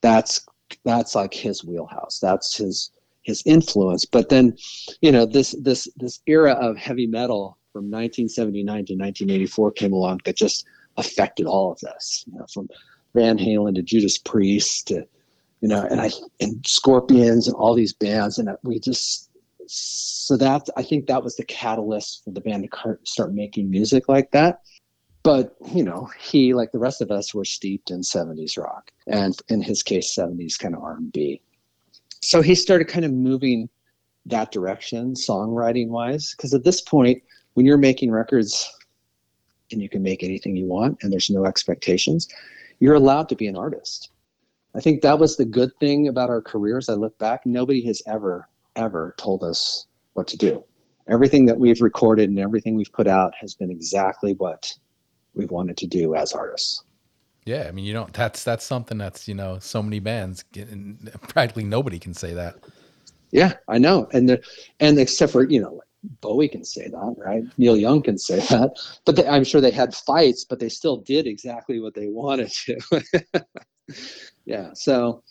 that's that's like his wheelhouse. That's his his influence. But then you know this this this era of heavy metal from 1979 to 1984 came along that just affected all of this you know from van halen to judas priest to you know and i and scorpions and all these bands. And we just so that i think that was the catalyst for the band to start making music like that but you know he like the rest of us were steeped in 70s rock and in his case 70s kind of r&b so he started kind of moving that direction songwriting wise because at this point when you're making records and you can make anything you want and there's no expectations you're allowed to be an artist. I think that was the good thing about our careers. I look back nobody has ever ever told us what to do. Everything that we've recorded and everything we've put out has been exactly what we've wanted to do as artists. Yeah, I mean, you don't. That's that's something that's you know so many bands get, and practically nobody can say that. Yeah, I know, and the and except for you know like Bowie can say that, right? Neil Young can say that, but they, I'm sure they had fights, but they still did exactly what they wanted to. yeah, so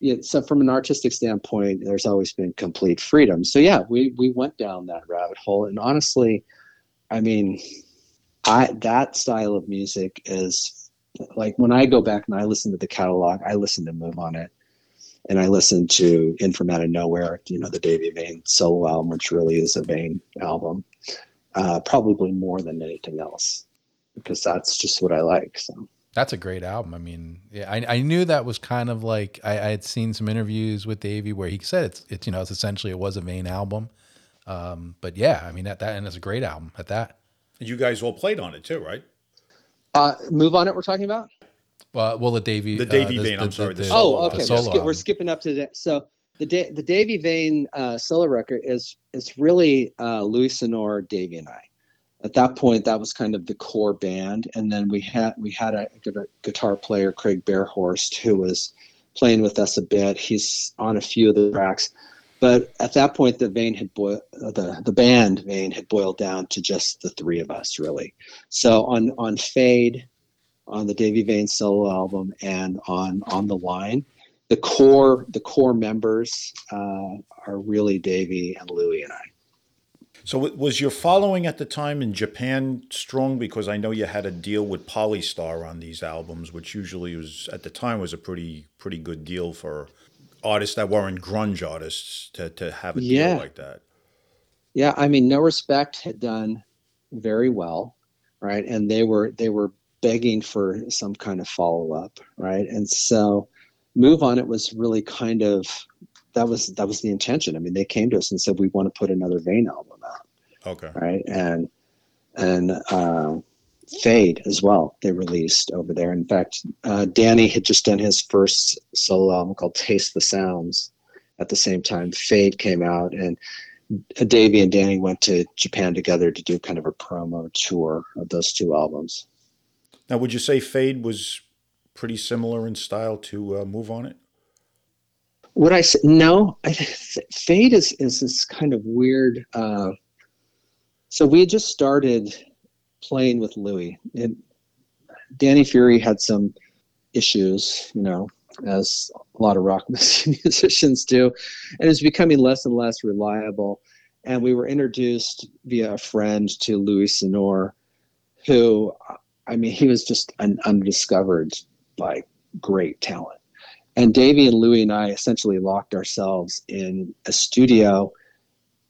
yeah, so from an artistic standpoint, there's always been complete freedom. So yeah, we we went down that rabbit hole, and honestly, I mean, I that style of music is like when I go back and I listen to the catalog, I listen to Move on It, and I listen to In From Out of Nowhere, you know, the Davy Vain solo album, which really is a Vain album, uh, probably more than anything else, because that's just what I like. So That's a great album. I mean, yeah, I, I knew that was kind of like I, I had seen some interviews with Davy where he said it's it's you know it's essentially it was a Vain album, um, but yeah, I mean that that and it's a great album at that. You guys all played on it too, right? uh, Move on It, we're talking about. Uh, well, the Davy, The Davy Vain, I'm sorry, the the- solo Oh, okay. the We're, solo skip, we're skipping up to the so the da- the Davy Vain uh, solo record is it's really uh, Louis Sonor, Davy, and I. At that point, that was kind of the core band, and then we had we had a, gu- guitar player, Craig Bearhorst, who was playing with us a bit. He's on a few of the tracks, but at that point, the Vain had boiled the the band Vain had boiled down to just the three of us, really. So on on Fade, on the Davy Vain solo album and on on the line. The core the core members uh, are really Davy and Louie and I. So was your following at the time in Japan strong? Because I know you had a deal with Polystar on these albums, which usually was at the time was a pretty pretty good deal for artists that weren't grunge artists to to have a Yeah. deal like that. Yeah, I mean, No Respect had done very well, right? And they were they were begging for some kind of follow up, right? And so, Move on it was really kind of that was that was the intention. I mean, they came to us and said we want to put another Vain album out, Okay. right? And and uh, Fade as well. They released over there. In fact, uh, Danny had just done his first solo album called Taste the Sounds. At the same time, Fade came out, and uh, Davy and Danny went to Japan together to do kind of a promo tour of those two albums. Now, would you say Fade was pretty similar in style to uh, Move On It? Would I say no? I, Fade is is this kind of weird. Uh, so we had just started playing with Louis, and Danny Fury had some issues, you know, as a lot of rock musicians do, and it was becoming less and less reliable. And we were introduced via a friend to Louis Sonor, who, I mean, he was just an undiscovered, like, great talent. And Davy and Louis and I essentially locked ourselves in a studio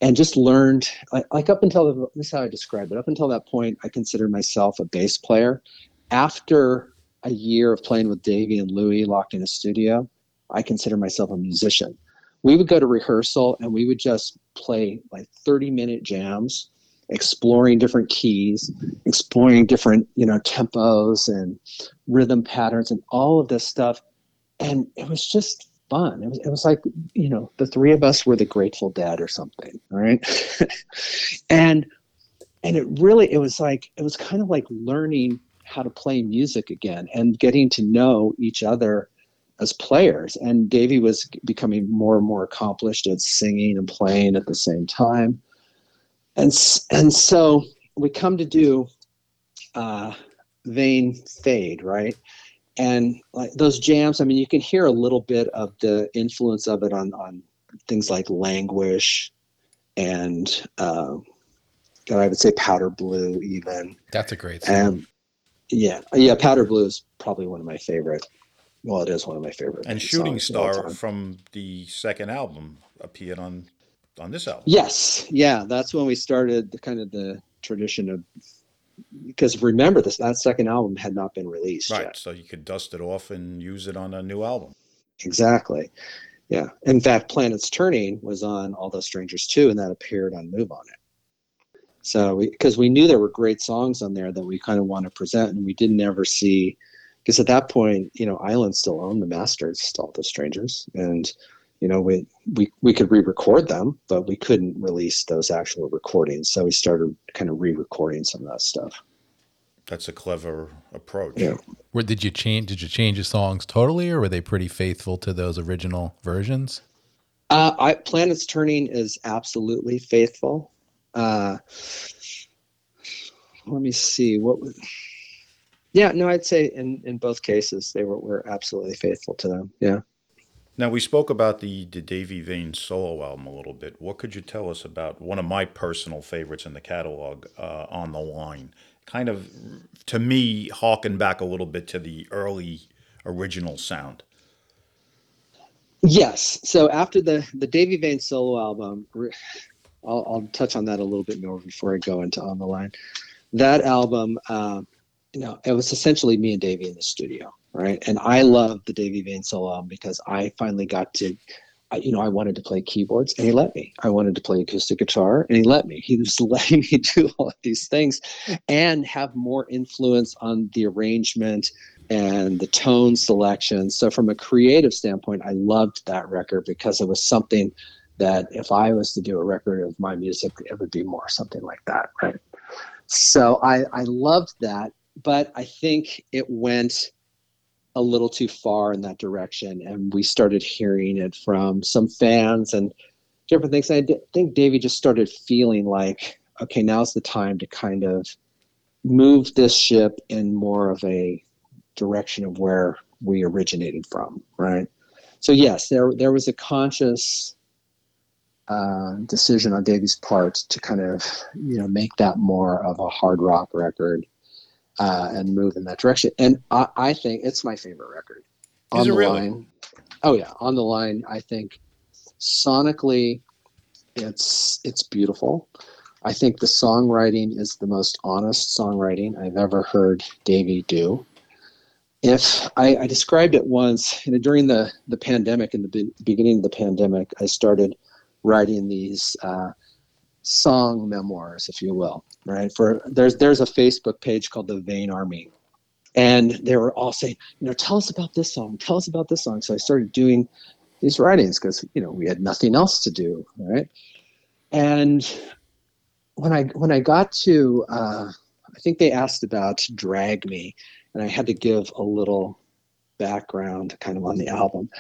and just learned like, like up until the, this is how I describe it. Up until that point, I considered myself a bass player. After a year of playing with Davy and Louie locked in a studio, I consider myself a musician. We would go to rehearsal and we would just play like 30 minute jams, exploring different keys, exploring different, you know, tempos and rhythm patterns and all of this stuff and it was just fun. It was it was like you know the three of us were the Grateful Dead or something, right? and and it really it was like it was kind of like learning how to play music again and getting to know each other as players. And Davy was becoming more and more accomplished at singing and playing at the same time. And and so we come to do uh, Vain Fade, right? And like those jams i mean you can hear a little bit of the influence of it on on things like languish and uh, God, i would say powder blue even That's a great song. and yeah yeah powder blue is probably one of my favorite well it is one of my favorite And Shooting songs of all Star from the second album appeared on on this album. yes yeah that's when we started the kind of the tradition of because remember this that second album had not been released Right. yet So you could dust it off and use it on a new album. Exactly. Yeah. In fact, Planets Turning was on All Those Strangers too, and that appeared on Move on It. So, because we, knew there were great songs on there that we kind of want to present, and we didn't ever see, because at that point, you know, Island still owned the masters to All Those Strangers, and you know, we we we could re-record them, but we couldn't release those actual recordings. So we started kind of re-recording some of that stuff. That's a clever approach. Yeah. Where did you change? Did you change the songs totally, or were they pretty faithful to those original versions? Uh, I, Planets Turning is absolutely faithful. Uh, let me see what. Was, yeah, no, I'd say in in both cases they were were absolutely faithful to them. Yeah. Now we spoke about the the Davy Vain solo album a little bit. What could you tell us about one of my personal favorites in the catalog, uh, "On the Line"? Kind of, to me, harken back a little bit to the early original sound. Yes. So after the the Davy Vain solo album, I'll, I'll touch on that a little bit more before I go into On the Line. That album, um, you know, it was essentially me and Davy in the studio, right? And I loved the Davy Vain solo because I finally got to, you know, I wanted to play keyboards and he let me. I wanted to play acoustic guitar and he let me. He was letting me do all of these things and have more influence on the arrangement and the tone selection. So from a creative standpoint, I loved that record because it was something that if I was to do a record of my music, it would be more something like that, right? So I, I loved that, but I think it went a little too far in that direction, and we started hearing it from some fans and different things. And I d- think Davy just started feeling like, okay, now's the time to kind of move this ship in more of a direction of where we originated from, right? So yes, there there was a conscious uh, decision on Davy's part to kind of you know make that more of a hard rock record uh, and move in that direction. And I, I think it's my favorite record. Is on the really? line, oh yeah, on the line. I think sonically, it's it's beautiful. I think the songwriting is the most honest songwriting I've ever heard Davy do. If I, I described it once you know, during the, the pandemic, in the be- beginning of the pandemic, I started writing these uh, song memoirs, if you will. Right? For there's there's a Facebook page called the Vain Army, and they were all saying, you know, tell us about this song, tell us about this song. So I started doing these writings because you know we had nothing else to do, right? And when I when I got to, uh, I think they asked about "Drag Me," and I had to give a little background, kind of on the album.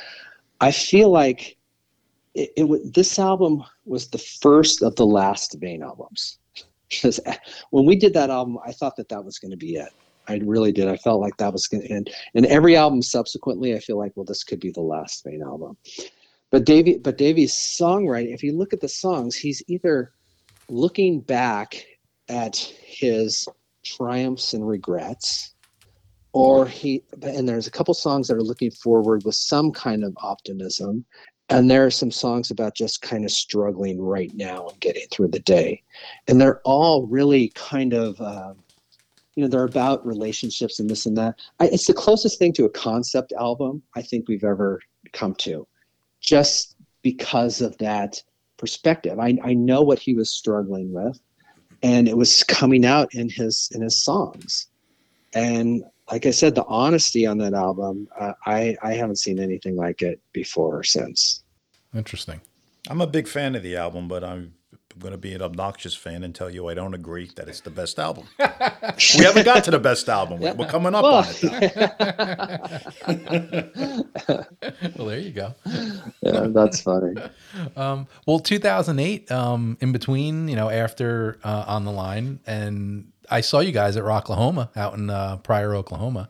I feel like it, it this album was the first of the last Vain albums. Because when we did that album, I thought that that was going to be it. I really did. I felt like that was going to end. And every album subsequently, I feel like, well, this could be the last Vain album. But Davy, but Davy's songwriting, if you look at the songs, he's either looking back at his triumphs and regrets, or he and there's a couple songs that are looking forward with some kind of optimism, and there are some songs about just kind of struggling right now and getting through the day, and they're all really kind of. Uh, you know, they're about relationships and this and that. I, it's the closest thing to a concept album I think we've ever come to, just because of that perspective. I, I know what he was struggling with, and it was coming out in his in his songs. And like I said, the honesty on that album, uh, I I haven't seen anything like it before or since. Interesting. I'm a big fan of the album, but I'm going to be an obnoxious fan and tell you I don't agree that it's the best album. we haven't got to the best album. We're we're coming up Well, on it. Well, there you go. yeah, that's funny. Um, well, 2008, um, in between, you know, after uh, on the line, and I saw you guys at Rocklahoma out in uh, Pryor, Oklahoma.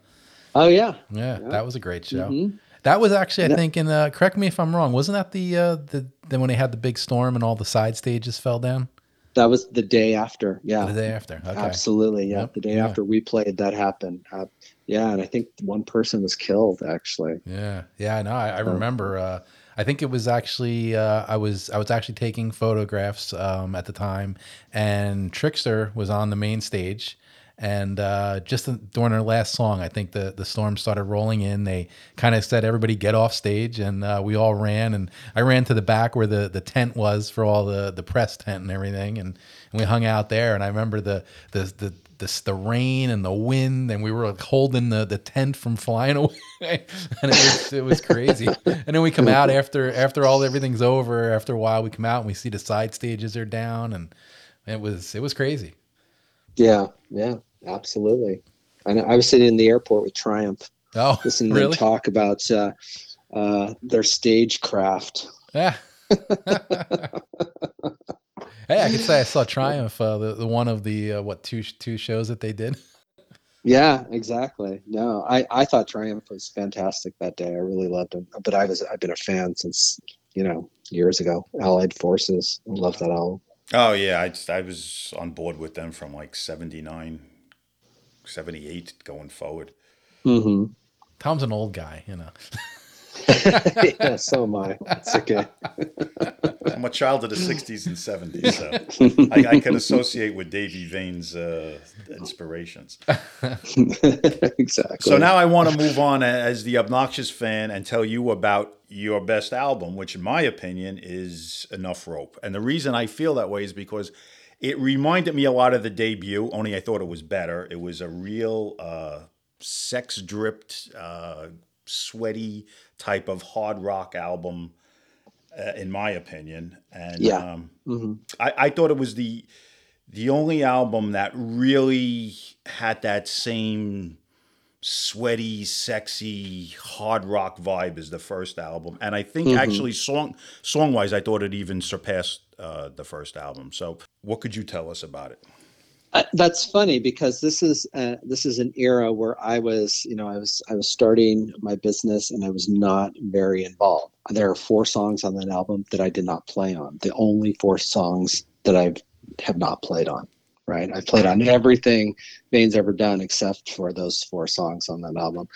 Oh yeah, Yeah, that was a great show. Mhm. That was actually, I Yeah. think, in uh, correct me if I'm wrong, wasn't that the uh, the then when they had the big storm and all the side stages fell down that was the day after. Yeah, the day after? Okay, Absolutely, yeah. Yep, The day yeah. after we played, that happened. Uh, yeah, and I think one person was killed. Actually, Yeah, yeah, no, I, I remember. Uh, I think it was actually uh, I was I was actually taking photographs um, at the time, and Trixter was on the main stage, and uh, just during their last song, I think the the storm started rolling in. They kind of said everybody get off stage, and uh, we all ran, and I ran to the back where the the tent was for all the the press tent and everything, and, and we hung out there. And I remember the the the the, the rain and the wind, and we were like holding the, the tent from flying away, and it was it was crazy. and then we come out after after all everything's over. After a while, we come out and we see the side stages are down, and it was it was crazy. yeah, yeah, absolutely. I know. I was sitting in the airport with Triumph, Oh, listening to them talk about uh, uh, their stagecraft. Yeah. hey, I could say I saw Triumph, uh, the the one of the uh, what two two shows that they did. Yeah, exactly. No, I, I thought Triumph was fantastic that day. I really loved him. But I was I've been a fan since you know years ago. Allied Forces. I love that album. Oh yeah, I just, I was on board with them from like 79, 78 going forward. hmm Tom's an old guy, you know. yeah, so am I. It's okay. I'm a child of the 60s and 70s, so I, I can associate with Davy Vain's uh, inspirations. exactly. So now I want to move on as the obnoxious fan and tell you about your best album, which in my opinion is Enough Rope. And the reason I feel that way is because it reminded me a lot of the debut, only I thought it was better. It was a real uh, sex dripped, uh, sweaty type of hard rock album, uh, in my opinion. And Yeah. um, hmm I, I thought it was the the only album that really had that same sweaty, sexy, hard rock vibe as the first album. And I think Mhm. actually song song wise, I thought it even surpassed uh, the first album. So what could you tell us about it? Uh, that's funny because this is uh, this is an era where I was, you know, I was I was starting my business and I was not very involved. There are four songs on that album that I did not play on. The only four songs that I have not played on. Right, I played on everything Vain's ever done except for those four songs on that album.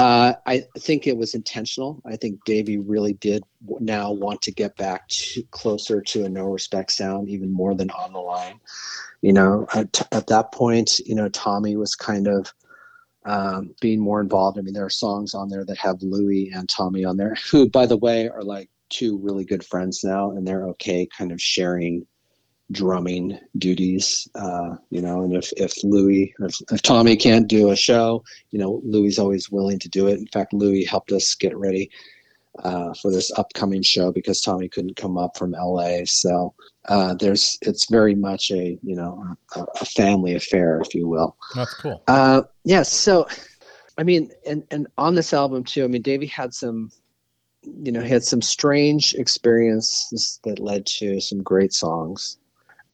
Uh, I think it was intentional. I think Davy really did now want to get back to closer to a no respect sound, even more than on the line. You know, at, at that point, you know, Tommy was kind of um, being more involved. I mean, there are songs on there that have Louie and Tommy on there, who, by the way, are like two really good friends now, and they're okay kind of sharing drumming duties, uh, you know, and if, if Louie, if, if Tommy can't do a show, you know, Louie's always willing to do it. In fact, Louis helped us get ready uh, for this upcoming show because Tommy couldn't come up from LA. So uh, there's, it's very much a, you know, a, a family affair, if you will. That's cool. Uh, yeah. So, I mean, and, and on this album too, I mean, Davy had some, you know, he had some strange experiences that led to some great songs.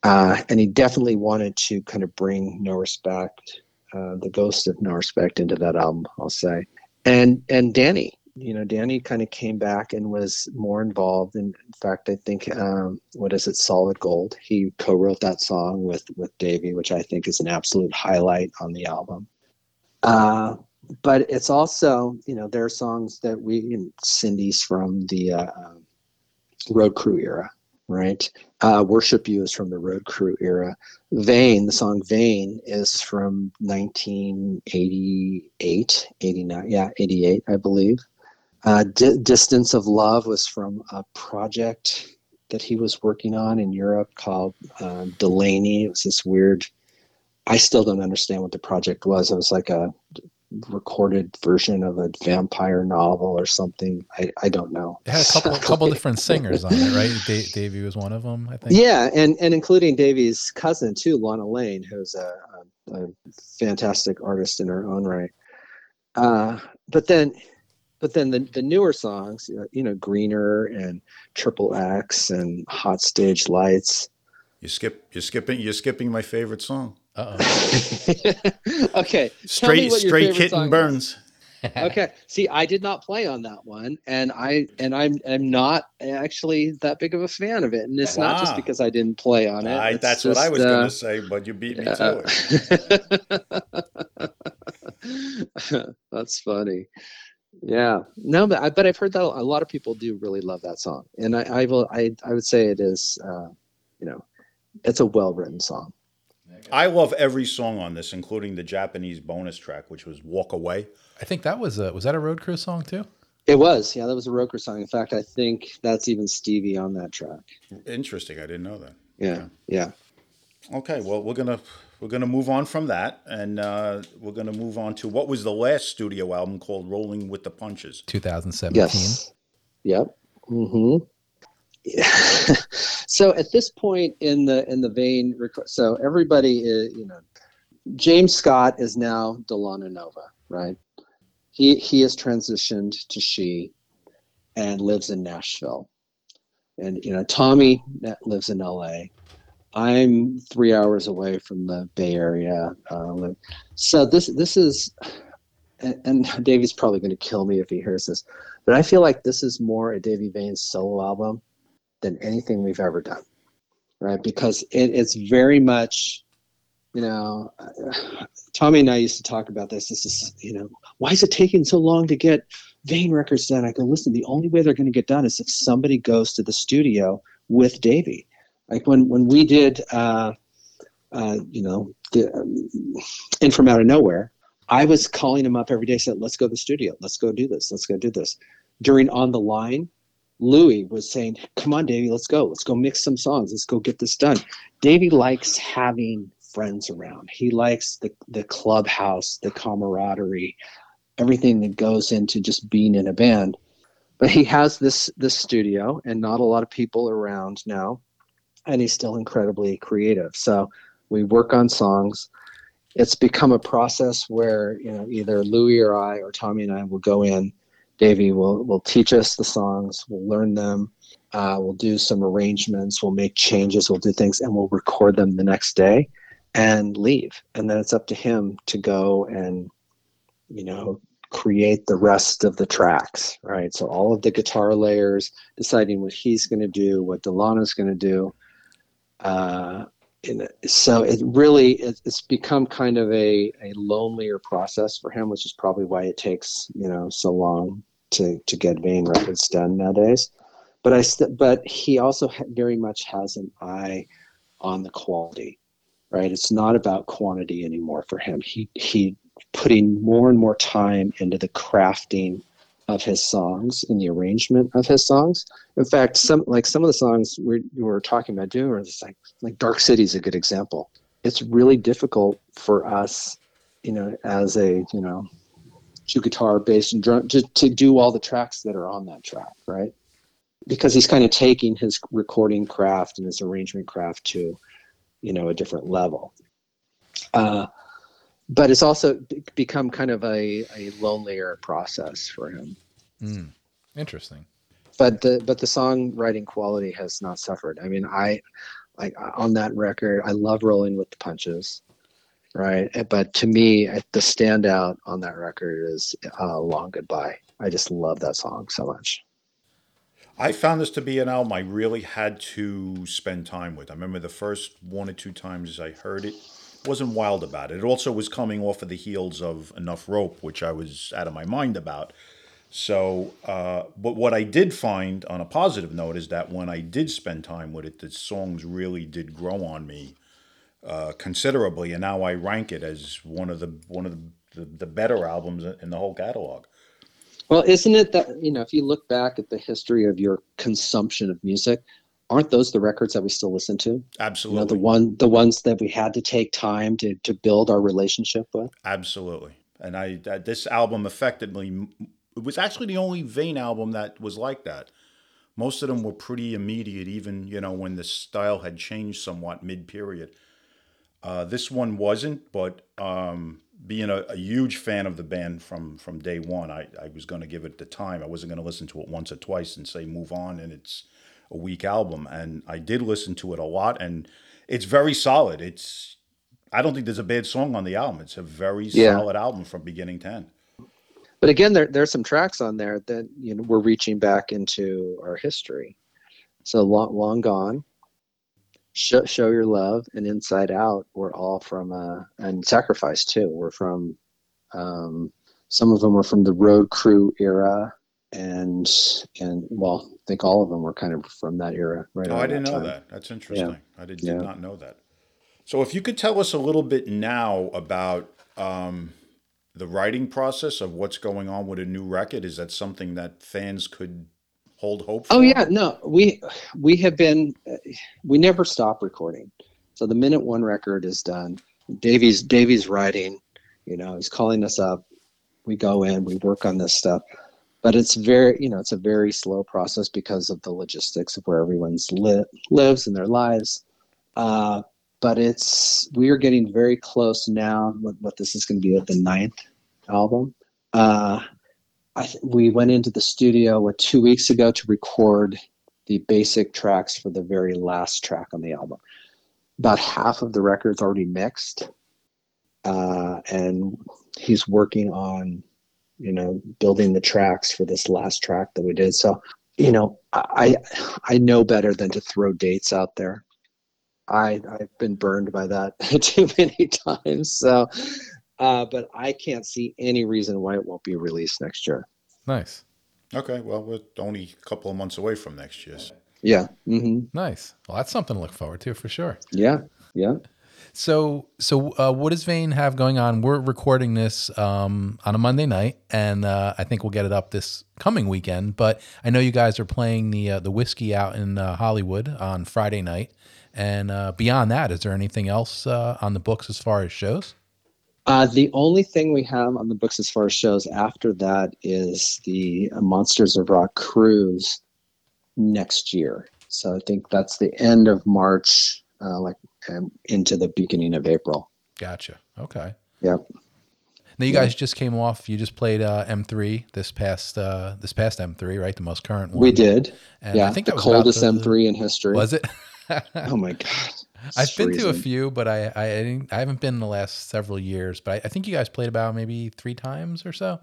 Uh, and he definitely wanted to kind of bring No Respect, uh, the ghost of No Respect, into that album. I'll say, and and Danny, you know, Danny kind of came back and was more involved. And in fact, I think um, what is it, Solid Gold? He co-wrote that song with with Davy, which I think is an absolute highlight on the album. Uh, but it's also, you know, there are songs that we, Cindy's from the uh, um, Road Crew era right? Uh, Worship You is from the Road Crew era. Vain, the song Vain, is from 1988, 89, yeah, 88, I believe. Uh, D- Distance of Love was from a project that he was working on in Europe called uh, Delaney. It was this weird, I still don't understand what the project was. It was like a recorded version of a vampire novel or something. I, I don't know. It had a couple couple different singers on it, right? Da- Davy was one of them, I think. Yeah, and and including Davy's cousin too, Lana Lane, who's a, a, a fantastic artist in her own right. Uh, but then, but then the the newer songs, you know, Greener and Triple X and Hot Stage Lights. You skip. You're skipping. You're skipping my favorite song. okay. Straight straight kitten burns. okay. See, I did not play on that one, and I and I'm I'm not actually that big of a fan of it, and it's wow. not just because I didn't play on it. I, that's just, what I was uh, going to say, but you beat me yeah. to it. that's funny. Yeah. No, but I, but I've heard that a lot of people do really love that song, and I I will I I would say it is, uh, you know, it's a well written song. I love every song on this, including the Japanese bonus track, which was "Walk Away." I think that was a was that a Road Crew song too? It was, yeah, that was a Road Crew song. In fact, I think that's even Stevie on that track. Interesting. I didn't know that. Yeah, yeah. yeah. Okay, well, we're gonna we're gonna move on from that, and uh, we're gonna move on to what was the last studio album called "Rolling with the Punches." 2017. Yes. Yep. Mm-hmm. so at this point in the in the Vain, so everybody is you know, James Scott is now Dylana Nova, right? He he has transitioned to She, and lives in Nashville, and you know Tommy lives in L.A. I'm three hours away from the Bay Area, uh, so this this is, and, and Davy's probably going to kill me if he hears this, but I feel like this is more a Davy Vain solo album than anything we've ever done, right? Because it, it's very much, you know, Tommy and I used to talk about this. This is, you know, why is it taking so long to get Vain records done? I go, listen, the only way they're going to get done is if somebody goes to the studio with Davy. Like when when we did, uh, uh, you know, the um, in from out of nowhere, I was calling him up every day, said, "Let's go to the studio. Let's go do this. Let's go do this." During on the line, Louie was saying, "Come on, Davy, let's go. Let's go mix some songs. Let's go get this done." Davy likes having friends around. He likes the the clubhouse, the camaraderie, everything that goes into just being in a band. But he has this this studio, and not a lot of people around now, and he's still incredibly creative. So we work on songs. It's become a process where you know either Louie or I or Tommy and I will go in Davy will will teach us the songs. We'll learn them. Uh, we'll do some arrangements. We'll make changes. We'll do things, and we'll record them the next day. and leave. And then it's up to him to go and, you know, create the rest of the tracks, right? So all of the guitar layers, deciding what he's going to do, what Dylana's going to do. Uh, and so it really it's become kind of a, a lonelier process for him, which is probably why it takes you know so long to to get Vain records done nowadays. But I st- but he also very much has an eye on the quality, right? It's not about quantity anymore for him. He he putting more and more time into the crafting of his songs and the arrangement of his songs. In fact, some like some of the songs we, we were talking about doing are just like like Dark City is a good example. It's really difficult for us, you know, as a you know, two guitar, bass, and drum to to do all the tracks that are on that track, right? Because he's kind of taking his recording craft and his arrangement craft to, you know, a different level. Uh, but it's also become kind of a, a lonelier process for him. Mm, interesting. But the but the songwriting quality has not suffered. I mean, I like on that record, I love rolling with the punches, right? But to me, the standout on that record is uh, "Long Goodbye." I just love that song so much. I found this to be an album I really had to spend time with. I remember the first one or two times I heard it wasn't wild about it. It also was coming off of the heels of Enough Rope, which I was out of my mind about. So, uh, but what I did find on a positive note is that when I did spend time with it, the songs really did grow on me uh, considerably, and now I rank it as one of the one of the, the, the better albums in the whole catalog. Well, isn't it that you know if you look back at the history of your consumption of music, aren't those the records that we still listen to? Absolutely. You know, the one the ones that we had to take time to to build our relationship with. Absolutely. And I this album effectively it was actually the only Vain album that was like that. Most of them were pretty immediate, even you know when the style had changed somewhat mid period. Uh, this one wasn't, but um, being a, a, huge fan of the band from from day one, I, I was going to give it the time. I wasn't going to listen to it once or twice and say move on, and it's a weak album. And I did listen to it a lot, and it's very solid. It's I don't think there's a bad song on the album. It's a very yeah. solid album from beginning to end. But again, there there's some tracks on there that you know we're reaching back into our history. So long, long gone. Show, show your love and inside out were all from uh, and sacrifice too. We're from um, some of them were from the road crew era and and well, I think all of them were kind of from that era, right? Oh, I didn't know time. that. That's interesting. Yeah. I did, did yeah. not know that. So, if you could tell us a little bit now about um, the writing process of what's going on with a new record, is that something that fans could hold hope? Oh, for? Oh yeah, no, we we have been we never stop recording. So the minute one record is done, Davy's Davy's writing. You know, he's calling us up. We go in, we work on this stuff but it's very you know it's a very slow process because of the logistics of where everyone's li- lives and their lives. Uh, but it's we are getting very close now what, what this is going to be at the ninth album. Uh, th- we went into the studio what two weeks ago to record the basic tracks for the very last track on the album. About half of the record's already mixed uh, and he's working on you know, building the tracks for this last track that we did. So, you know, I I know better than to throw dates out there. I I've been burned by that too many times. So, uh, but I can't see any reason why it won't be released next year. Nice. Okay, well, we're only a couple of months away from next year. Yeah. Mm-hmm. Nice. Well, that's something to look forward to for sure. Yeah. Yeah. So, so uh, what does Vain have going on? We're recording this um, on a Monday night, and uh, I think we'll get it up this coming weekend. But I know you guys are playing the uh, the Whisky out in uh, Hollywood on Friday night, and uh, beyond that, is there anything else uh, on the books as far as shows? the only thing we have on the books as far as shows after that is the Monsters of Rock cruise next year. So I think that's the end of March, like um, into the beginning of April. Gotcha. Okay. Yep. Now you guys just came off. You just played uh, M3 this past uh, this past M3, right? The most current one. We did. And yeah, I think the coldest the, M3 in history. Was it? oh my god! I've been to a few, but I I, I, didn't, I haven't been in the last several years. But I, I think you guys played about maybe three times or so.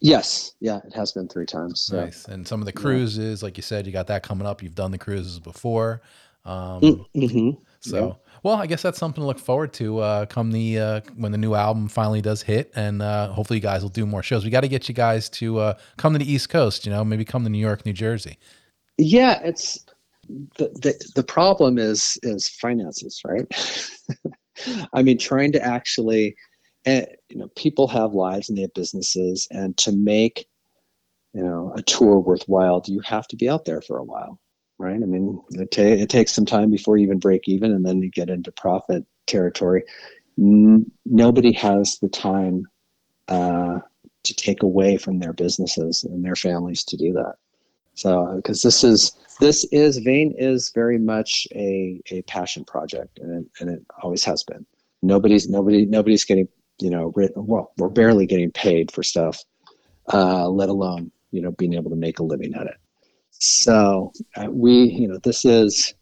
Yes, yeah, it has been three times. So. Nice. And some of the cruises, like you said, you got that coming up. You've done the cruises before. Um, hmm So, well, I guess that's something to look forward to uh, come the uh, when the new album finally does hit, and uh, hopefully you guys will do more shows. We got to get you guys to uh, come to the East Coast. You know, maybe come to New York, New Jersey. Yeah, it's the, the the problem is is finances, right? I mean, trying to actually, and you know, people have lives and they have businesses, and to make you know a tour worthwhile, you have to be out there for a while, right? I mean, it, ta- it takes some time before you even break even, and then you get into profit territory. N- nobody has the time uh, to take away from their businesses and their families to do that. So, because this is this is Vain is very much a a passion project, and it, and it always has been. Nobody's nobody nobody's getting you know. Well, we're barely getting paid for stuff, uh, let alone you know being able to make a living at it. So uh, we you know this is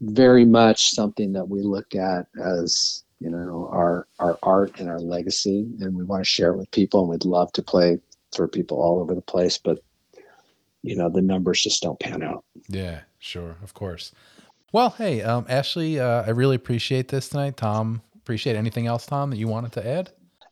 very much something that we look at as you know our our art and our legacy, and we want to share it with people, and we'd love to play for people all over the place, but you know the numbers just don't pan out. Yeah, sure, of course. Well, hey, um, Ashley, uh, I really appreciate this tonight. Tom, appreciate anything else, Tom, that you wanted to add?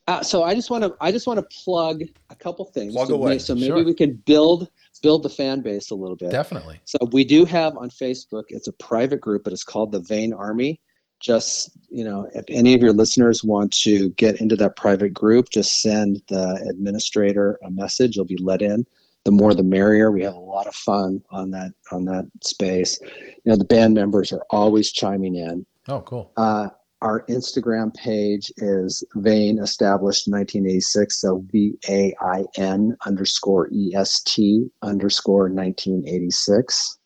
Uh, so I just want to I just want to plug a couple things. Plug so, away. may- so maybe Sure. we can build build the fan base a little bit. Definitely. So we do have on Facebook. It's a private group, but it's called the Vain Army. Just you know, if any of your listeners want to get into that private group, just send the administrator a message. You'll be let in. The more, the merrier. We have a lot of fun on that on that space. You know, the band members are always chiming in. Oh, cool. Uh, our Instagram page is Vain established 1986, so V A I N underscore E S T underscore 1986.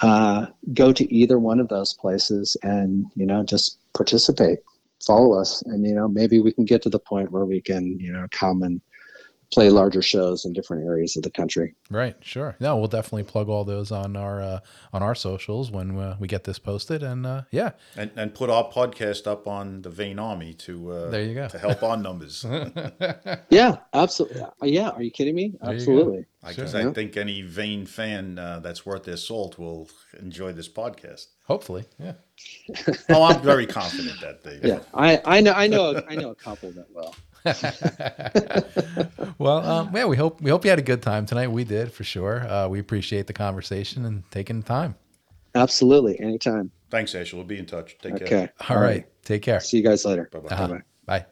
Uh, go to either one of those places and you know just participate, follow us, and you know maybe we can get to the point where we can you know come and play larger shows in different areas of the country. Right, sure. No, we'll definitely plug all those on our uh, on our socials when uh, we get this posted, and uh, yeah, And, and put our podcast up on the Vain Army to uh, There you go. to help our numbers. Yeah, absolutely. Yeah, are you kidding me? you go. Absolutely. I Sure. guess I think any Vain fan uh, that's worth their salt will enjoy this podcast. hopefully, yeah. Oh, I'm very confident that they. Yeah, I, I know I know I know a couple that will. Well, um, yeah, we hope we hope you had a good time tonight. We did for sure. Uh, we appreciate the conversation and taking the time. Absolutely, anytime. Thanks, Ashley. We'll be in touch. Take care. Okay. All right, take care. See you guys later. Bye-bye. Uh-huh. Bye-bye. Bye.